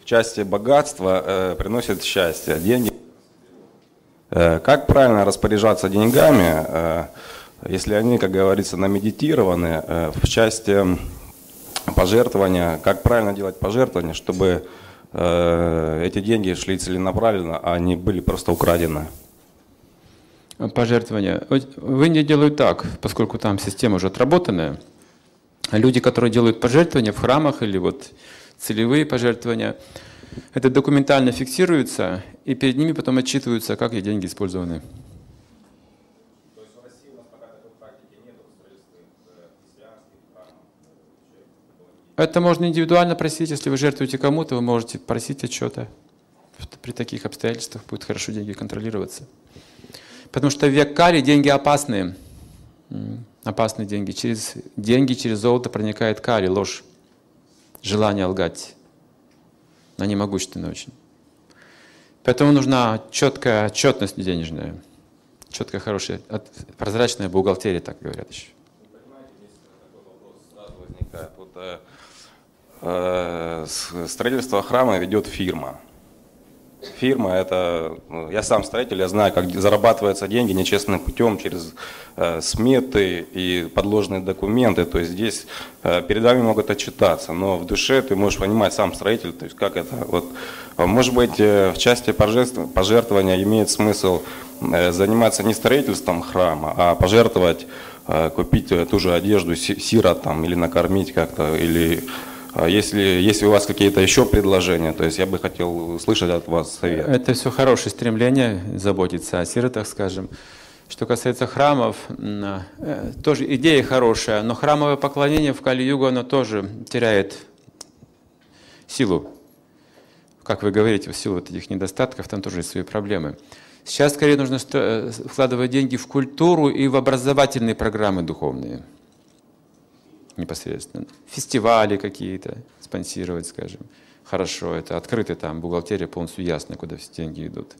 в части богатства э, приносит счастье, деньги. Э, как правильно распоряжаться деньгами, э, если они, как говорится, намедитированы э, в части пожертвования, как правильно делать пожертвования, чтобы э, эти деньги шли целенаправленно, а не были просто украдены? Пожертвования. В Индии делают так, поскольку там система уже отработанная. Люди, которые делают пожертвования в храмах или вот целевые пожертвования, это документально фиксируется, и перед ними потом отчитываются, как эти деньги использованы. Это можно индивидуально просить, если вы жертвуете кому-то, вы можете просить отчета. При таких обстоятельствах будет хорошо деньги контролироваться. Потому что в век Кали деньги опасные. Опасные деньги. Через деньги, через золото проникает Кали, ложь, желание лгать. Они могущественны очень. Поэтому нужна четкая отчетность денежная, четкая, хорошая, прозрачная бухгалтерия, так говорят еще. Э, э, строительство храма ведет фирма. Фирма это, ну, я сам строитель, я знаю, как зарабатываются деньги нечестным путем через э, сметы и подложные документы. То есть здесь э, перед вами могут отчитаться, но в душе ты можешь понимать сам строитель, то есть как это. Вот, может быть, э, в части пожертвования имеет смысл э, заниматься не строительством храма, а пожертвовать, э, купить ту же одежду сиротам или накормить как-то, или если, если у вас какие-то еще предложения, то есть я бы хотел услышать от вас совет. Это все хорошее стремление заботиться о сиротах, скажем. Что касается храмов, э, тоже идея хорошая, но храмовое поклонение в Кали-Югу, оно тоже теряет силу. Как вы говорите, в силу вот этих недостатков, там тоже есть свои проблемы. Сейчас скорее нужно э, вкладывать деньги в культуру и в образовательные программы духовные непосредственно. Фестивали какие-то спонсировать, скажем. Хорошо, это открытый там, бухгалтерия полностью ясно, куда все деньги идут.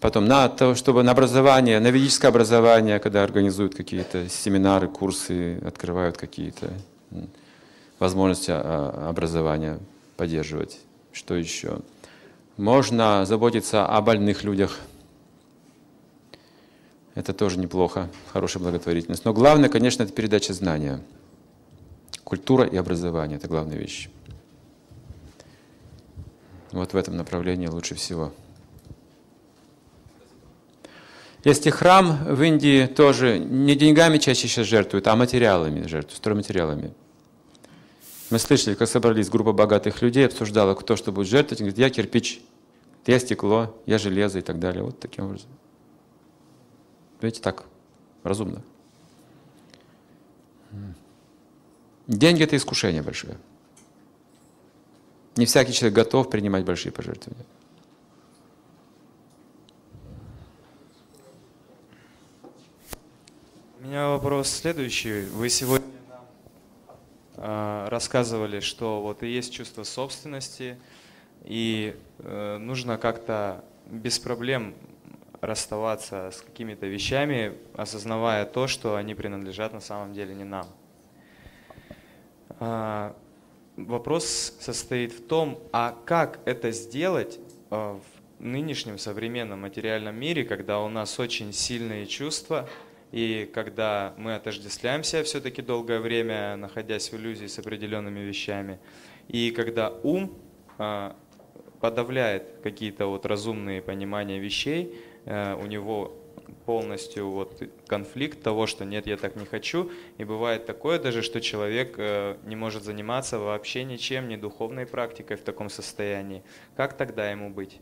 Потом на то, чтобы на образование, на ведическое образование, когда организуют какие-то семинары, курсы, открывают какие-то возможности а, образования поддерживать. Что еще? Можно заботиться о больных людях. Это тоже неплохо, хорошая благотворительность. Но главное, конечно, это передача знания. Культура и образование – это главные вещи. Вот в этом направлении лучше всего. Если храм в Индии тоже не деньгами чаще сейчас жертвуют, а материалами жертвуют, стройматериалами. Мы слышали, как собрались группа богатых людей, обсуждала, кто что будет жертвовать. Говорит, я кирпич, я стекло, я железо и так далее. Вот таким образом. Видите, так, разумно. Деньги – это искушение большое. Не всякий человек готов принимать большие пожертвования. У меня вопрос следующий. Вы сегодня нам э, рассказывали, что вот и есть чувство собственности, и э, нужно как-то без проблем расставаться с какими-то вещами, осознавая то, что они принадлежат на самом деле не нам. А, вопрос состоит в том, а как это сделать а, в нынешнем современном материальном мире, когда у нас очень сильные чувства, и когда мы отождествляемся все-таки долгое время, находясь в иллюзии с определенными вещами, и когда ум а, подавляет какие-то вот разумные понимания вещей, у него полностью вот конфликт того, что нет, я так не хочу. И бывает такое даже, что человек э, не может заниматься вообще ничем, ни духовной практикой в таком состоянии. Как тогда ему быть?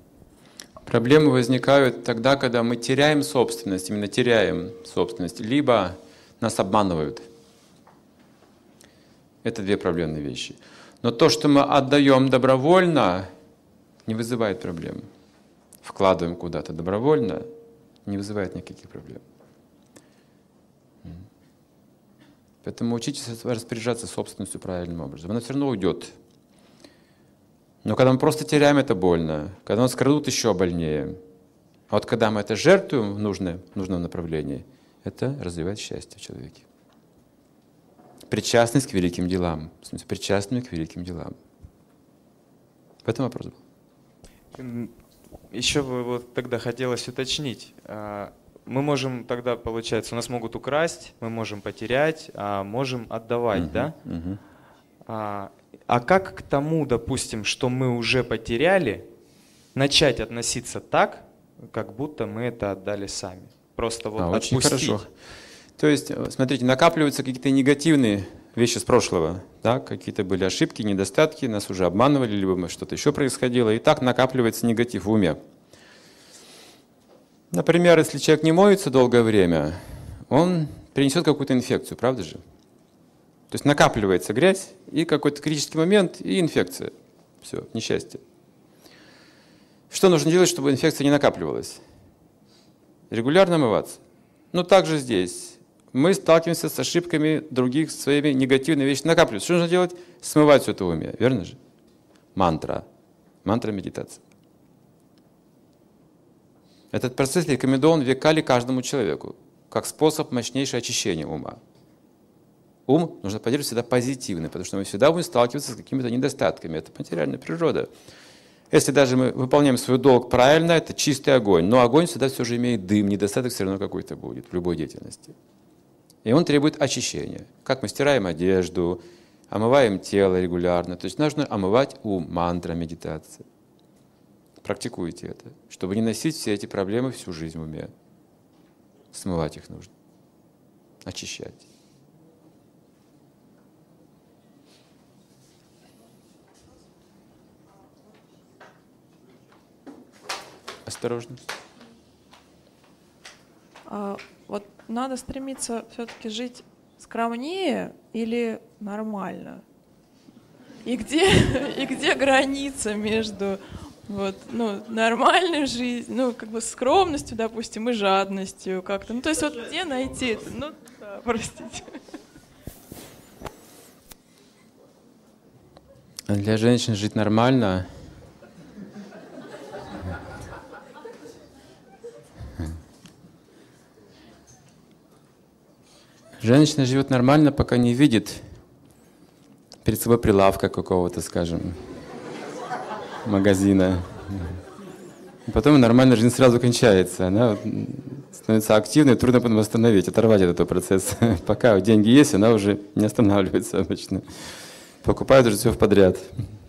Проблемы возникают тогда, когда мы теряем собственность, именно теряем собственность, либо нас обманывают. Это две проблемные вещи. Но то, что мы отдаем добровольно, не вызывает проблем. Вкладываем куда-то добровольно, не вызывает никаких проблем. Поэтому учитесь распоряжаться собственностью правильным образом. Она все равно уйдет. Но когда мы просто теряем, это больно. Когда нас крадут, еще больнее. А вот когда мы это жертвуем в нужное, в нужном направлении, это развивает счастье в человеке. Причастность к великим делам. В смысле, причастными к великим делам. В этом вопрос был. Еще бы вот тогда хотелось уточнить. А, мы можем тогда, получается, у нас могут украсть, мы можем потерять, а можем отдавать, uh да? uh А, а как к тому, допустим, что мы уже потеряли, начать относиться так, как будто мы это отдали сами? Просто вот а, отпустить. Очень хорошо. То есть, э, смотрите, накапливаются какие-то негативные вещи с прошлого, да, какие-то были ошибки, недостатки, нас уже обманывали, либо что-то еще происходило, и так накапливается негатив в уме. Например, если человек не моется долгое время, он принесет какую-то инфекцию, правда же? То есть накапливается грязь, и какой-то критический момент, и инфекция. Все, несчастье. Что нужно делать, чтобы инфекция не накапливалась? Регулярно мываться. Ну, также здесь мы сталкиваемся с ошибками других, своими негативными вещами накапливаются. Что нужно делать? Смывать все это в уме, верно же? Мантра. Мантра медитация. Этот процесс рекомендован векали каждому человеку, как способ мощнейшего очищения ума. Ум нужно поддерживать всегда позитивный, потому что мы всегда будем сталкиваться с какими-то недостатками. Это материальная природа. Если даже мы выполняем свой долг правильно, это чистый огонь. Но огонь всегда все же имеет дым, недостаток все равно какой-то будет в любой деятельности. И он требует очищения. Как мы стираем одежду, омываем тело регулярно. То есть нужно омывать ум, мантра, медитация. Практикуйте это, чтобы не носить все эти проблемы всю жизнь в уме. Смывать их нужно, очищать. Осторожно. Вот надо стремиться все-таки жить скромнее или нормально? И где, и где граница между вот, ну, нормальной жизнью, ну, как бы скромностью, допустим, и жадностью как-то. Ну, то есть вот где найти это? Ну, да, простите. Для женщин жить нормально Женщина живет нормально, пока не видит перед собой прилавка какого-то, скажем, магазина. Потом нормальная жизнь сразу кончается. Она становится активной, трудно потом остановить, оторвать этот процесс. Пока деньги есть, она уже не останавливается обычно. Покупает уже все в подряд.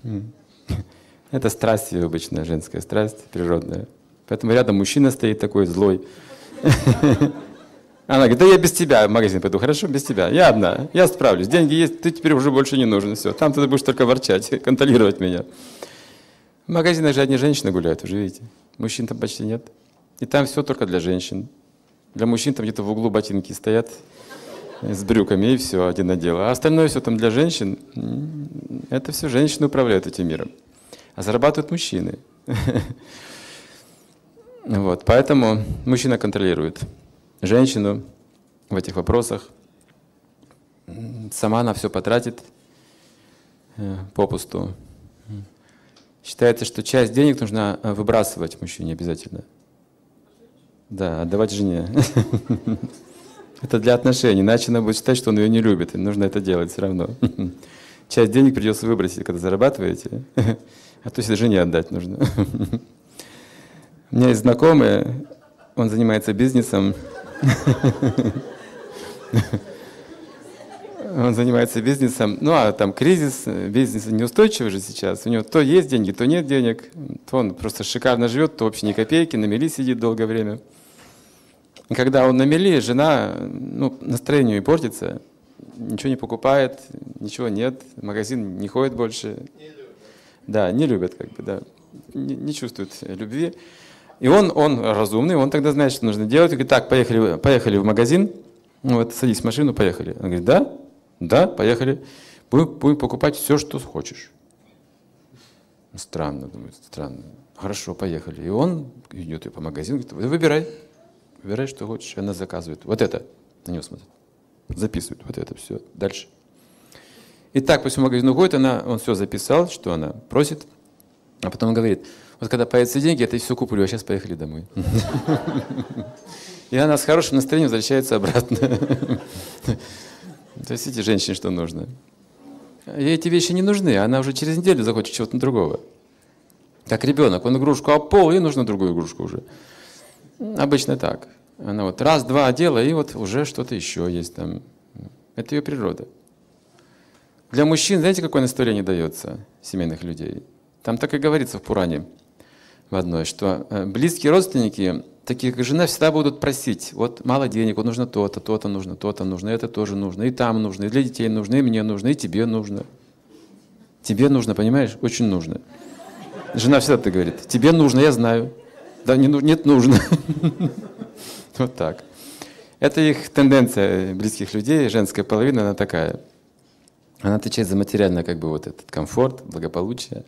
Это страсть ее обычная, женская страсть, природная. Поэтому рядом мужчина стоит такой злой. Она говорит, да я без тебя в магазин пойду. Хорошо, без тебя. Я одна. Я справлюсь. Деньги есть, ты теперь уже больше не нужен. Все. Там ты будешь только ворчать, контролировать меня. В магазинах же одни женщины гуляют, уже видите. Мужчин там почти нет. И там все только для женщин. Для мужчин там где-то в углу ботинки стоят с брюками, и все, один отдел. А остальное все там для женщин. Это все женщины управляют этим миром. А зарабатывают мужчины. Вот, поэтому мужчина контролирует женщину в этих вопросах. Сама она все потратит э, попусту. Считается, что часть денег нужно э, выбрасывать мужчине обязательно. Да, отдавать жене. Это для отношений, иначе она будет считать, что он ее не любит, и нужно это делать все равно. Часть денег придется выбросить, когда зарабатываете, а то себе жене отдать нужно. У меня есть знакомый, он занимается бизнесом, он занимается бизнесом, ну а там кризис, бизнес неустойчивый же сейчас. У него то есть деньги, то нет денег. То он просто шикарно живет, то вообще ни копейки, на мели сидит долгое время. И когда он на мели, жена, ну, настроение и портится, ничего не покупает, ничего нет, магазин не ходит больше. Не да, не любят, как бы, да, не, не чувствуют любви. И он, он разумный, он тогда знает, что нужно делать. Он говорит, так, поехали, поехали в магазин, ну, вот, садись в машину, поехали. Он говорит, да, да, поехали. Будем, будем покупать все, что хочешь. Странно, думает, странно. Хорошо, поехали. И он идет по магазину, говорит, выбирай, выбирай, что хочешь. Она заказывает. Вот это, на него смотрит. Записывает вот это все. Дальше. И так, после магазина уходит, она, он все записал, что она просит, а потом говорит, вот когда появятся деньги, это все куплю, а сейчас поехали домой. И она с хорошим настроением возвращается обратно. То есть эти женщине что нужно. Ей эти вещи не нужны, она уже через неделю захочет чего-то другого. Как ребенок, он игрушку опол, ей нужно другую игрушку уже. Обычно так. Она вот раз-два одела, и вот уже что-то еще есть там. Это ее природа. Для мужчин, знаете, какое настроение дается семейных людей? Там так и говорится в Пуране в одной, что э, близкие родственники, такие как жена, всегда будут просить, вот мало денег, вот нужно то-то, то-то нужно, то-то нужно, это тоже нужно, и там нужно, и для детей нужно, и мне нужно, и тебе нужно. Тебе нужно, понимаешь? Очень нужно. Жена всегда так говорит, тебе нужно, я знаю. Да, не, нет, нужно. Вот так. Это их тенденция близких людей, женская половина, она такая. Она отвечает за материальный как бы вот этот комфорт, благополучие.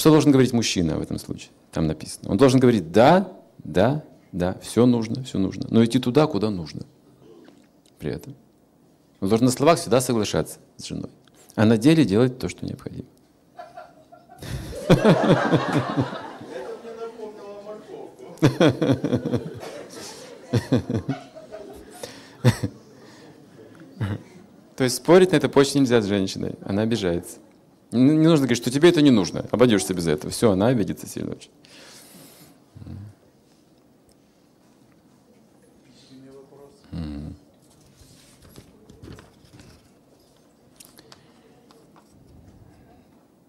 Что должен говорить мужчина в этом случае? Там написано. Он должен говорить да, да, да, все нужно, все нужно. Но идти туда, куда нужно. При этом. Он должен на словах всегда соглашаться с женой. А на деле делать то, что необходимо. То есть спорить на это почте нельзя с женщиной, она обижается. Не нужно говорить, что тебе это не нужно, обойдешься без этого. Все, она обидится сильно очень.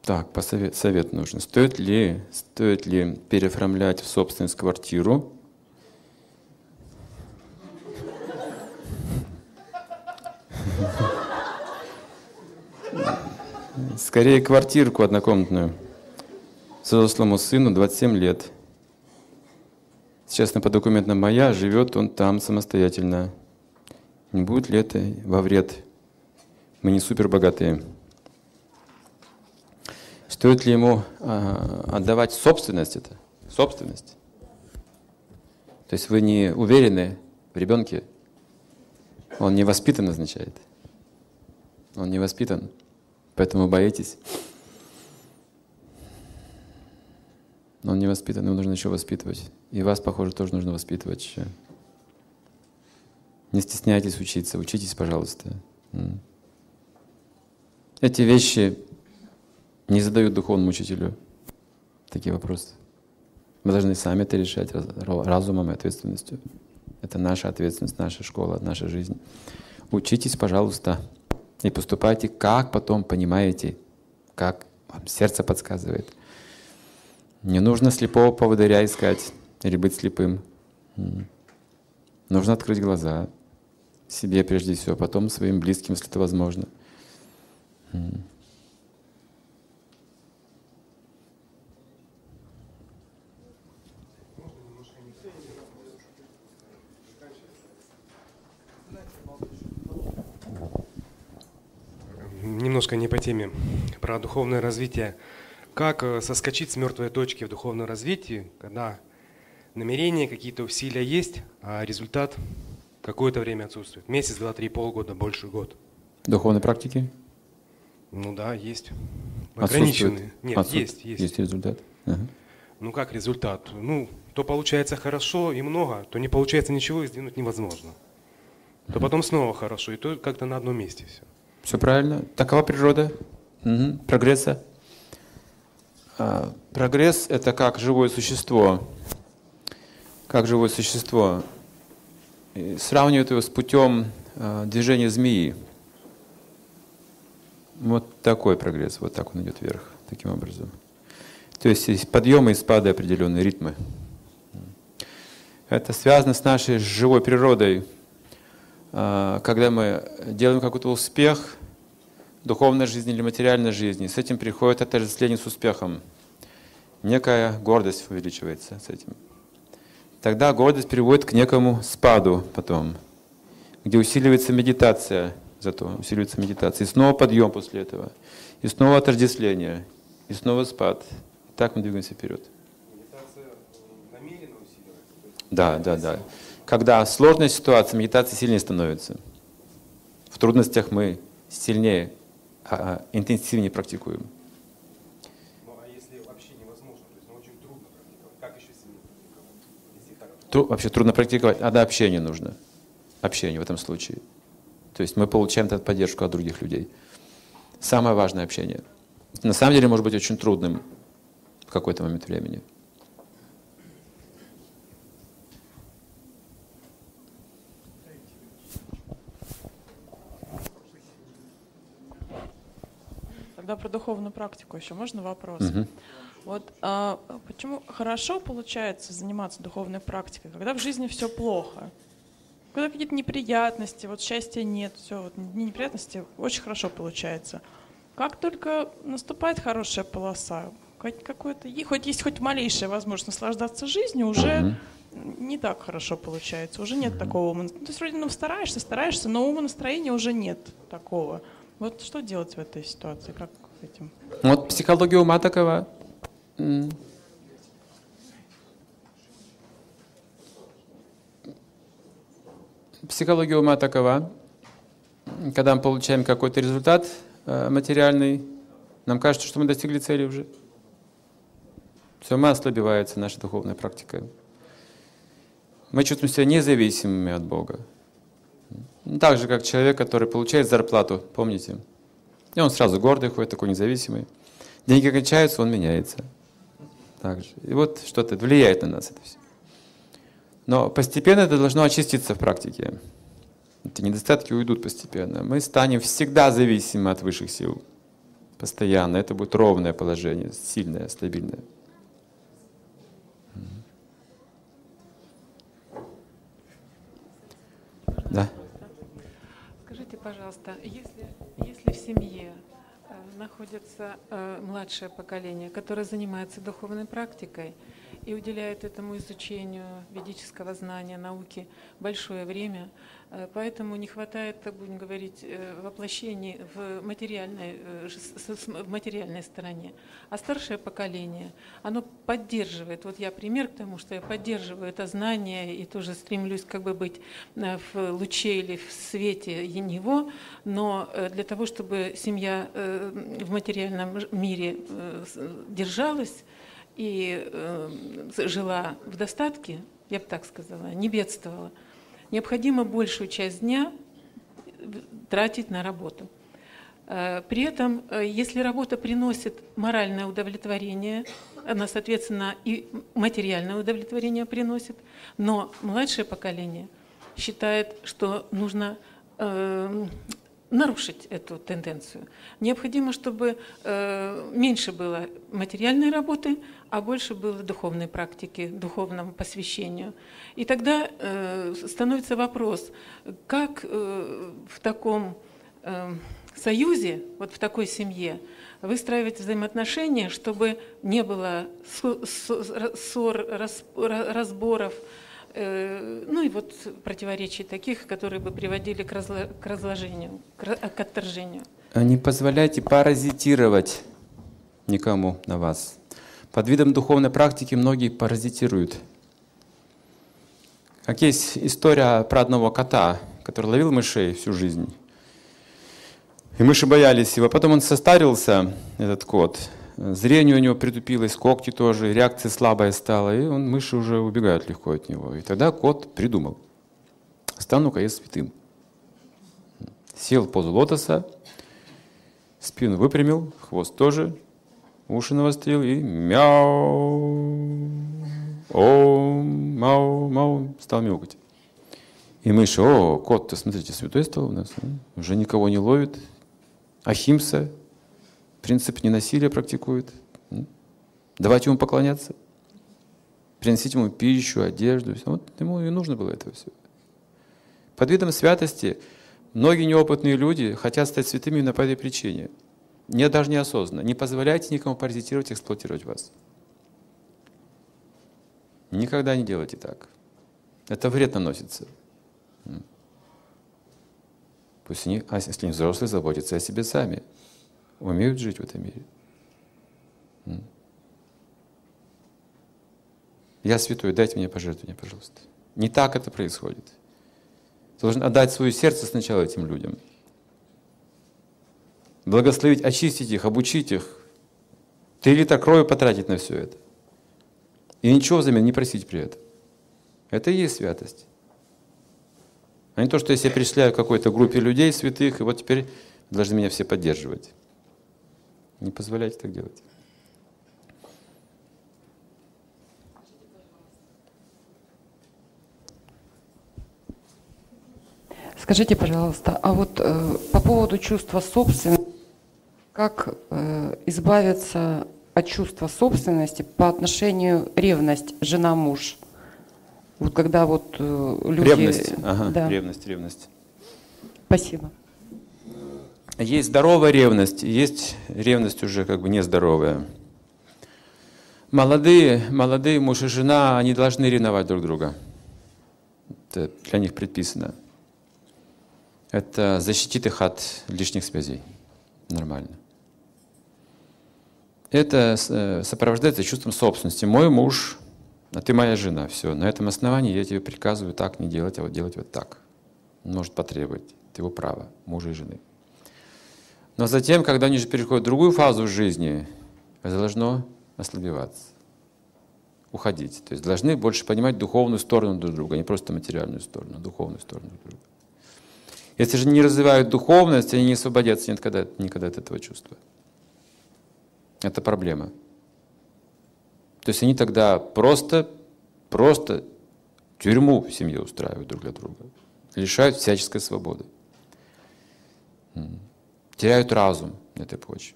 Так, посовет, совет нужен. Стоит ли, стоит ли переоформлять в собственность квартиру? Скорее квартирку однокомнатную. Взрослому сыну 27 лет. Сейчас на подокументном моя, живет он там самостоятельно. Не будет ли это во вред? Мы не супер богатые. Стоит ли ему э, отдавать собственность это? Собственность. То есть вы не уверены в ребенке, он не воспитан означает. Он не воспитан, поэтому боитесь. Он не воспитан, его нужно еще воспитывать. И вас, похоже, тоже нужно воспитывать. Не стесняйтесь учиться, учитесь, пожалуйста. Эти вещи не задают духовному учителю такие вопросы. Мы должны сами это решать разумом и ответственностью. Это наша ответственность, наша школа, наша жизнь. Учитесь, пожалуйста, и поступайте, как потом понимаете, как вам сердце подсказывает. Не нужно слепого поводыря искать или быть слепым. Нужно открыть глаза себе прежде всего, потом своим близким, если это возможно. Немножко не по теме, про духовное развитие. Как э, соскочить с мертвой точки в духовном развитии, когда намерения, какие-то усилия есть, а результат какое-то время отсутствует? Месяц, два, три, полгода, больше год. Духовной практики? Ну да, есть. Ограниченные. Нет, есть, есть. Есть результат. Ага. Ну как результат? Ну, то получается хорошо и много, то не получается ничего и сдвинуть невозможно. То потом снова хорошо, и то как-то на одном месте все. Все правильно. Такова природа угу. прогресса. А, прогресс — это как живое существо. Как живое существо. И сравнивают его с путем а, движения змеи. Вот такой прогресс, вот так он идет вверх, таким образом. То есть есть подъемы и спады определенные ритмы. Это связано с нашей живой природой, когда мы делаем какой-то успех в духовной жизни или материальной жизни, с этим приходит отождествление с успехом. Некая гордость увеличивается с этим. Тогда гордость приводит к некому спаду потом, где усиливается медитация, зато усиливается медитация. И снова подъем после этого. И снова отождествление. И снова спад. И так мы двигаемся вперед. Медитация намеренно усиливается? Да, да, да. Когда сложная ситуация, медитация сильнее становится. В трудностях мы сильнее, а, а, интенсивнее практикуем. Ну а если вообще невозможно, то есть ну, очень трудно практиковать, как еще сильнее практиковать? Тру, вообще трудно практиковать, а да, общение нужно. Общение в этом случае. То есть мы получаем эту поддержку от других людей. Самое важное общение. На самом деле может быть очень трудным в какой-то момент времени. Тогда про духовную практику еще можно вопрос? Угу. Вот а, почему хорошо получается заниматься духовной практикой, когда в жизни все плохо? Когда какие-то неприятности, вот счастья нет, все, вот не неприятности, очень хорошо получается. Как только наступает хорошая полоса, какой-то, хоть есть хоть малейшая возможность наслаждаться жизнью, уже угу. не так хорошо получается, уже нет угу. такого. Ну, то есть вроде ну, стараешься, стараешься, но ума настроения уже нет такого. Вот что делать в этой ситуации? Как этим? Вот психология ума такова. Психология ума такова. Когда мы получаем какой-то результат э, материальный, нам кажется, что мы достигли цели уже. Все, мы ослабевается, наша духовная практика. Мы чувствуем себя независимыми от Бога. Так же, как человек, который получает зарплату, помните? И он сразу гордый ходит, такой независимый. Деньги кончаются, он меняется. Так же. И вот что-то влияет на нас это все. Но постепенно это должно очиститься в практике. Эти недостатки уйдут постепенно. Мы станем всегда зависимы от высших сил. Постоянно. Это будет ровное положение, сильное, стабильное. Да. Скажите, пожалуйста, если, если в семье э, находится э, младшее поколение, которое занимается духовной практикой и уделяет этому изучению ведического знания, науки большое время, поэтому не хватает, так будем говорить, э, воплощений в материальной, э, в материальной стороне. А старшее поколение, оно поддерживает, вот я пример к тому, что я поддерживаю это знание и тоже стремлюсь как бы быть в луче или в свете него, но для того, чтобы семья в материальном мире держалась и жила в достатке, я бы так сказала, не бедствовала, необходимо большую часть дня тратить на работу. Э, при этом, э, если работа приносит моральное удовлетворение, она, соответственно, и материальное удовлетворение приносит, но младшее поколение считает, что нужно э, нарушить эту тенденцию. Необходимо, чтобы э, меньше было материальной работы, а больше было духовной практики, духовному посвящению. И тогда э, становится вопрос, как э, в таком э, союзе, вот в такой семье, выстраивать взаимоотношения, чтобы не было ссор, разборов, ну и вот противоречий таких, которые бы приводили к, разло, к разложению, к, к отторжению. Не позволяйте паразитировать никому на вас. Под видом духовной практики многие паразитируют. Как есть история про одного кота, который ловил мышей всю жизнь. И мыши боялись его. Потом он состарился, этот кот, Зрение у него притупилось, когти тоже, реакция слабая стала, и он, мыши уже убегают легко от него. И тогда кот придумал, стану-ка я святым. Сел в позу лотоса, спину выпрямил, хвост тоже, уши навострил и мяу, о, мау, мау, стал мяукать. И мыши, о, кот-то, смотрите, святой стал у нас, уже никого не ловит, ахимса, принцип ненасилия практикует. Давайте ему поклоняться. Приносить ему пищу, одежду. Вот ему и нужно было это все. Под видом святости многие неопытные люди хотят стать святыми именно по этой причине. Не даже неосознанно. Не позволяйте никому паразитировать, эксплуатировать вас. Никогда не делайте так. Это вред наносится. Пусть они, а если они взрослые, заботятся о себе сами умеют жить в этом мире. Я святой, дайте мне пожертвование, пожалуйста. Не так это происходит. Ты должен отдать свое сердце сначала этим людям. Благословить, очистить их, обучить их. Три литра крови потратить на все это. И ничего взамен не просить при этом. Это и есть святость. А не то, что я себя причисляю к какой-то группе людей святых, и вот теперь должны меня все поддерживать. Не позволяйте так делать. Скажите, пожалуйста, а вот э, по поводу чувства собственности, как э, избавиться от чувства собственности по отношению ревность жена-муж? Вот когда вот э, люди... Ревность, ага, да. ревность, ревность. Спасибо. Есть здоровая ревность, есть ревность уже как бы нездоровая. Молодые, молодые муж и жена, они должны ревновать друг друга. Это для них предписано. Это защитит их от лишних связей. Нормально. Это э, сопровождается чувством собственности. Мой муж, а ты моя жена. Все. На этом основании я тебе приказываю так не делать, а вот делать вот так. Он может потребовать. Это его право, мужа и жены. Но затем, когда они же переходят в другую фазу жизни, это должно ослабеваться. уходить. То есть должны больше понимать духовную сторону друг друга, не просто материальную сторону, а духовную сторону друг друга. Если же не развивают духовность, они не освободятся никогда, никогда от этого чувства. Это проблема. То есть они тогда просто, просто тюрьму в семье устраивают друг для друга, лишают всяческой свободы, теряют разум на этой почве.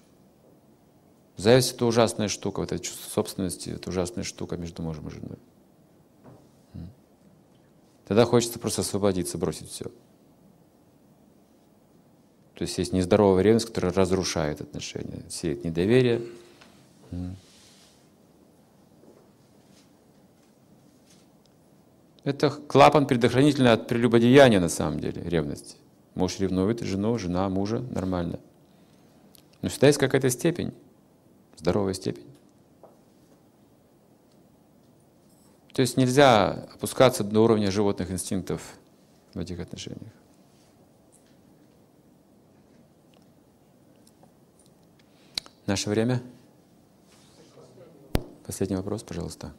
Зависть — это ужасная штука, вот это чувство собственности — это ужасная штука между мужем и женой. Тогда хочется просто освободиться, бросить все. То есть есть нездоровая ревность, которая разрушает отношения, сеет недоверие. Это клапан предохранительный от прелюбодеяния на самом деле, ревность. Муж ревнует жену, жена мужа, нормально. Но всегда есть какая-то степень, здоровая степень. То есть нельзя опускаться до уровня животных инстинктов в этих отношениях. Наше время. Последний вопрос, пожалуйста.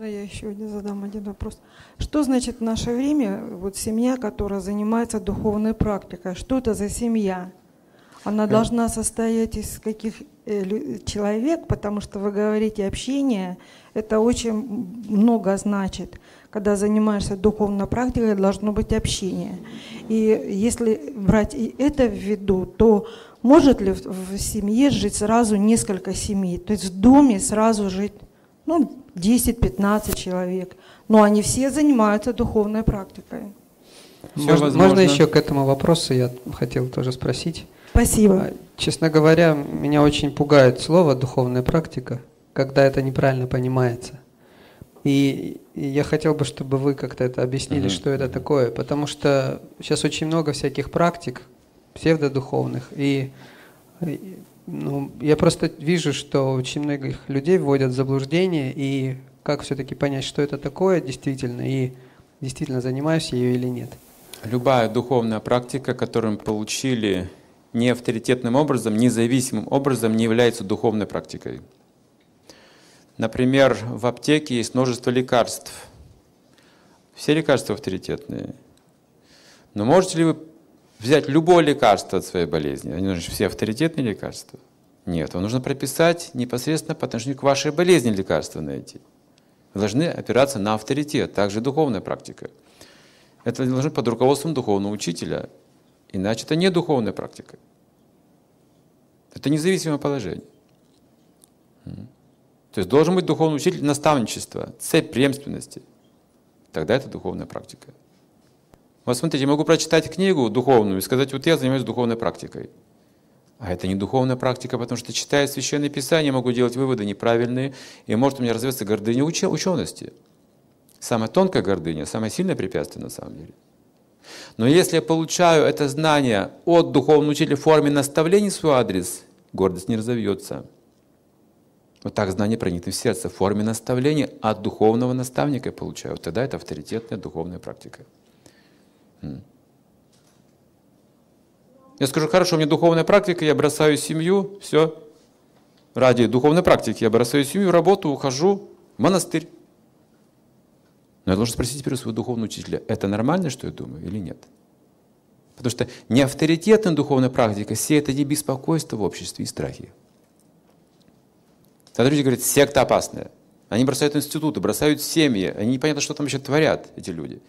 Можно я еще один задам один вопрос? Что значит в наше время вот семья, которая занимается духовной практикой? Что это за семья? Она должна состоять из каких э, человек, потому что вы говорите общение, это очень много значит. Когда занимаешься духовной практикой, должно быть общение. И если брать и это в виду, то может ли в семье жить сразу несколько семей? То есть в доме сразу жить ну, 10-15 человек. Но они все занимаются духовной практикой. Можно, можно еще к этому вопросу я хотел тоже спросить. Спасибо. А, честно говоря, меня очень пугает слово «духовная практика», когда это неправильно понимается. И, и я хотел бы, чтобы вы как-то это объяснили, угу. что это такое, потому что сейчас очень много всяких практик, псевдодуховных. И ну, я просто вижу, что очень многих людей вводят в заблуждение, и как все-таки понять, что это такое действительно, и действительно занимаюсь ее или нет. Любая духовная практика, которую мы получили не авторитетным образом, независимым образом, не является духовной практикой. Например, в аптеке есть множество лекарств. Все лекарства авторитетные. Но можете ли вы взять любое лекарство от своей болезни. Они нужны все авторитетные лекарства. Нет, вам нужно прописать непосредственно по отношению к вашей болезни лекарства найти. Вы должны опираться на авторитет, также духовная практика. Это должно под руководством духовного учителя, иначе это не духовная практика. Это независимое положение. То есть должен быть духовный учитель наставничества, цепь преемственности. Тогда это духовная практика. Вот смотрите, я могу прочитать книгу духовную и сказать, вот я занимаюсь духовной практикой. А это не духовная практика, потому что читая Священное Писание, могу делать выводы неправильные, и может у меня развиться гордыня уч учености. Самая тонкая гордыня, самое сильное препятствие на самом деле. Но если я получаю это знание от духовного учителя в форме наставлений в свой адрес, гордость не разовьется. Вот так знание проникнет в сердце в форме наставления от духовного наставника получаю. Вот тогда это авторитетная духовная практика. Я скажу, хорошо, у меня духовная практика, я бросаю семью, все. Ради духовной практики я бросаю семью, работу, ухожу в монастырь. Но я должен спросить теперь у своего духовного учителя, это нормально, что я думаю, или нет? Потому что не авторитетная духовная практика сеет одни беспокойство в обществе и страхи. Тогда люди говорят, секта опасная. Они бросают институты, бросают семьи, они непонятно, что там вообще творят, эти люди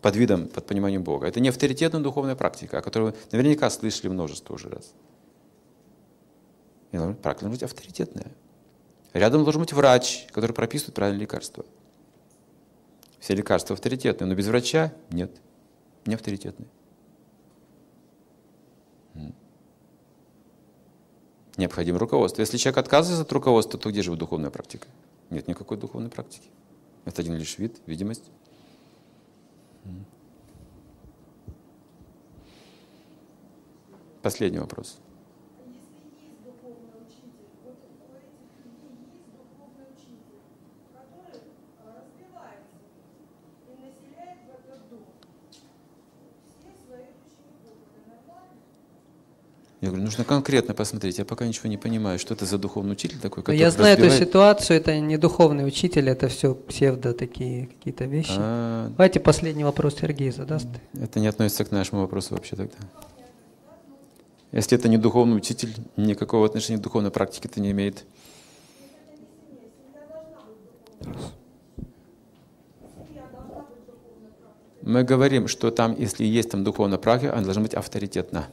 под видом, под пониманием Бога. Это не авторитетная духовная практика, о которой вы наверняка слышали множество уже раз. Практика должна быть авторитетная. Рядом должен быть врач, который прописывает правильные лекарства. Все лекарства авторитетные, но без врача нет, не авторитетные. Необходимо руководство. Если человек отказывается от руководства, то где же его духовная практика? Нет никакой духовной практики. Это один лишь вид, видимость. Последний вопрос. Я говорю, нужно конкретно посмотреть. Я пока ничего не понимаю, что это за духовный учитель такой, который Я знаю разбивает... эту ситуацию, это не духовный учитель, это все псевдо такие какие-то вещи. А... Давайте последний вопрос Сергей задаст. Это не относится к нашему вопросу вообще тогда. Если это не духовный учитель, никакого отношения к духовной практике это не имеет. Мы говорим, что там, если есть там духовная практика, она должна быть авторитетна.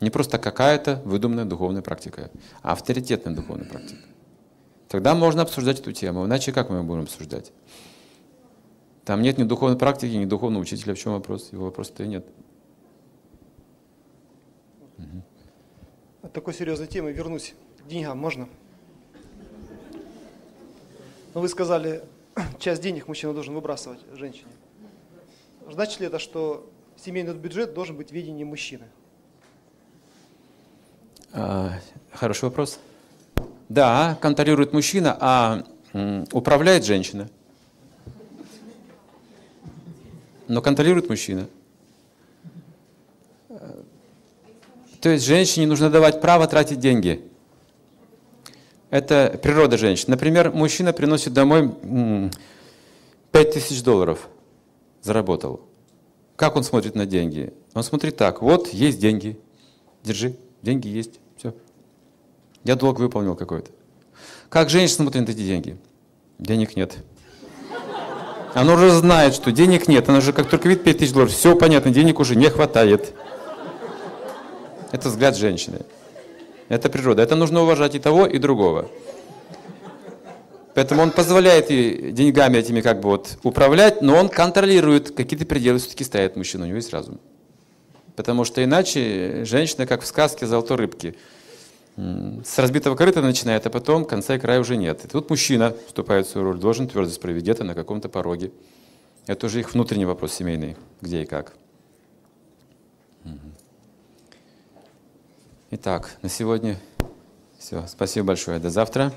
Не просто какая-то выдуманная духовная практика, а авторитетная духовная практика. Тогда можно обсуждать эту тему. Иначе как мы будем обсуждать? Там нет ни духовной практики, ни духовного учителя. В чем вопрос? Его вопроса-то и нет. От такой серьезной темы вернусь к деньгам. Можно? Ну, вы сказали, часть денег мужчина должен выбрасывать женщине. Значит ли это, что семейный бюджет должен быть в видении мужчины? А, хороший вопрос. Да, контролирует мужчина, а управляет женщина. Но контролирует мужчина. То есть женщине нужно давать право тратить деньги. Это природа женщин. Например, мужчина приносит домой 5000 долларов, заработал. Как он смотрит на деньги? Он смотрит так, вот есть деньги, держи, деньги есть. Я долг выполнил какой-то. Как женщина смотрит на эти деньги? Денег нет. Она уже знает, что денег нет. Она же как только видит 5 тысяч долларов, все понятно, денег уже не хватает. Это взгляд женщины. Это природа. Это нужно уважать и того, и другого. Поэтому он позволяет ей деньгами этими как бы вот управлять, но он контролирует, какие-то пределы все-таки ставит мужчину, у него есть разум. Потому что иначе женщина, как в сказке «Золотой рыбки», с разбитого корыта начинает, а потом конца и края уже нет. И тут мужчина вступает в свою роль, должен твердость проявить где-то на каком-то пороге. Это уже их внутренний вопрос семейный, где и как. Итак, на сегодня все. Спасибо большое. До завтра.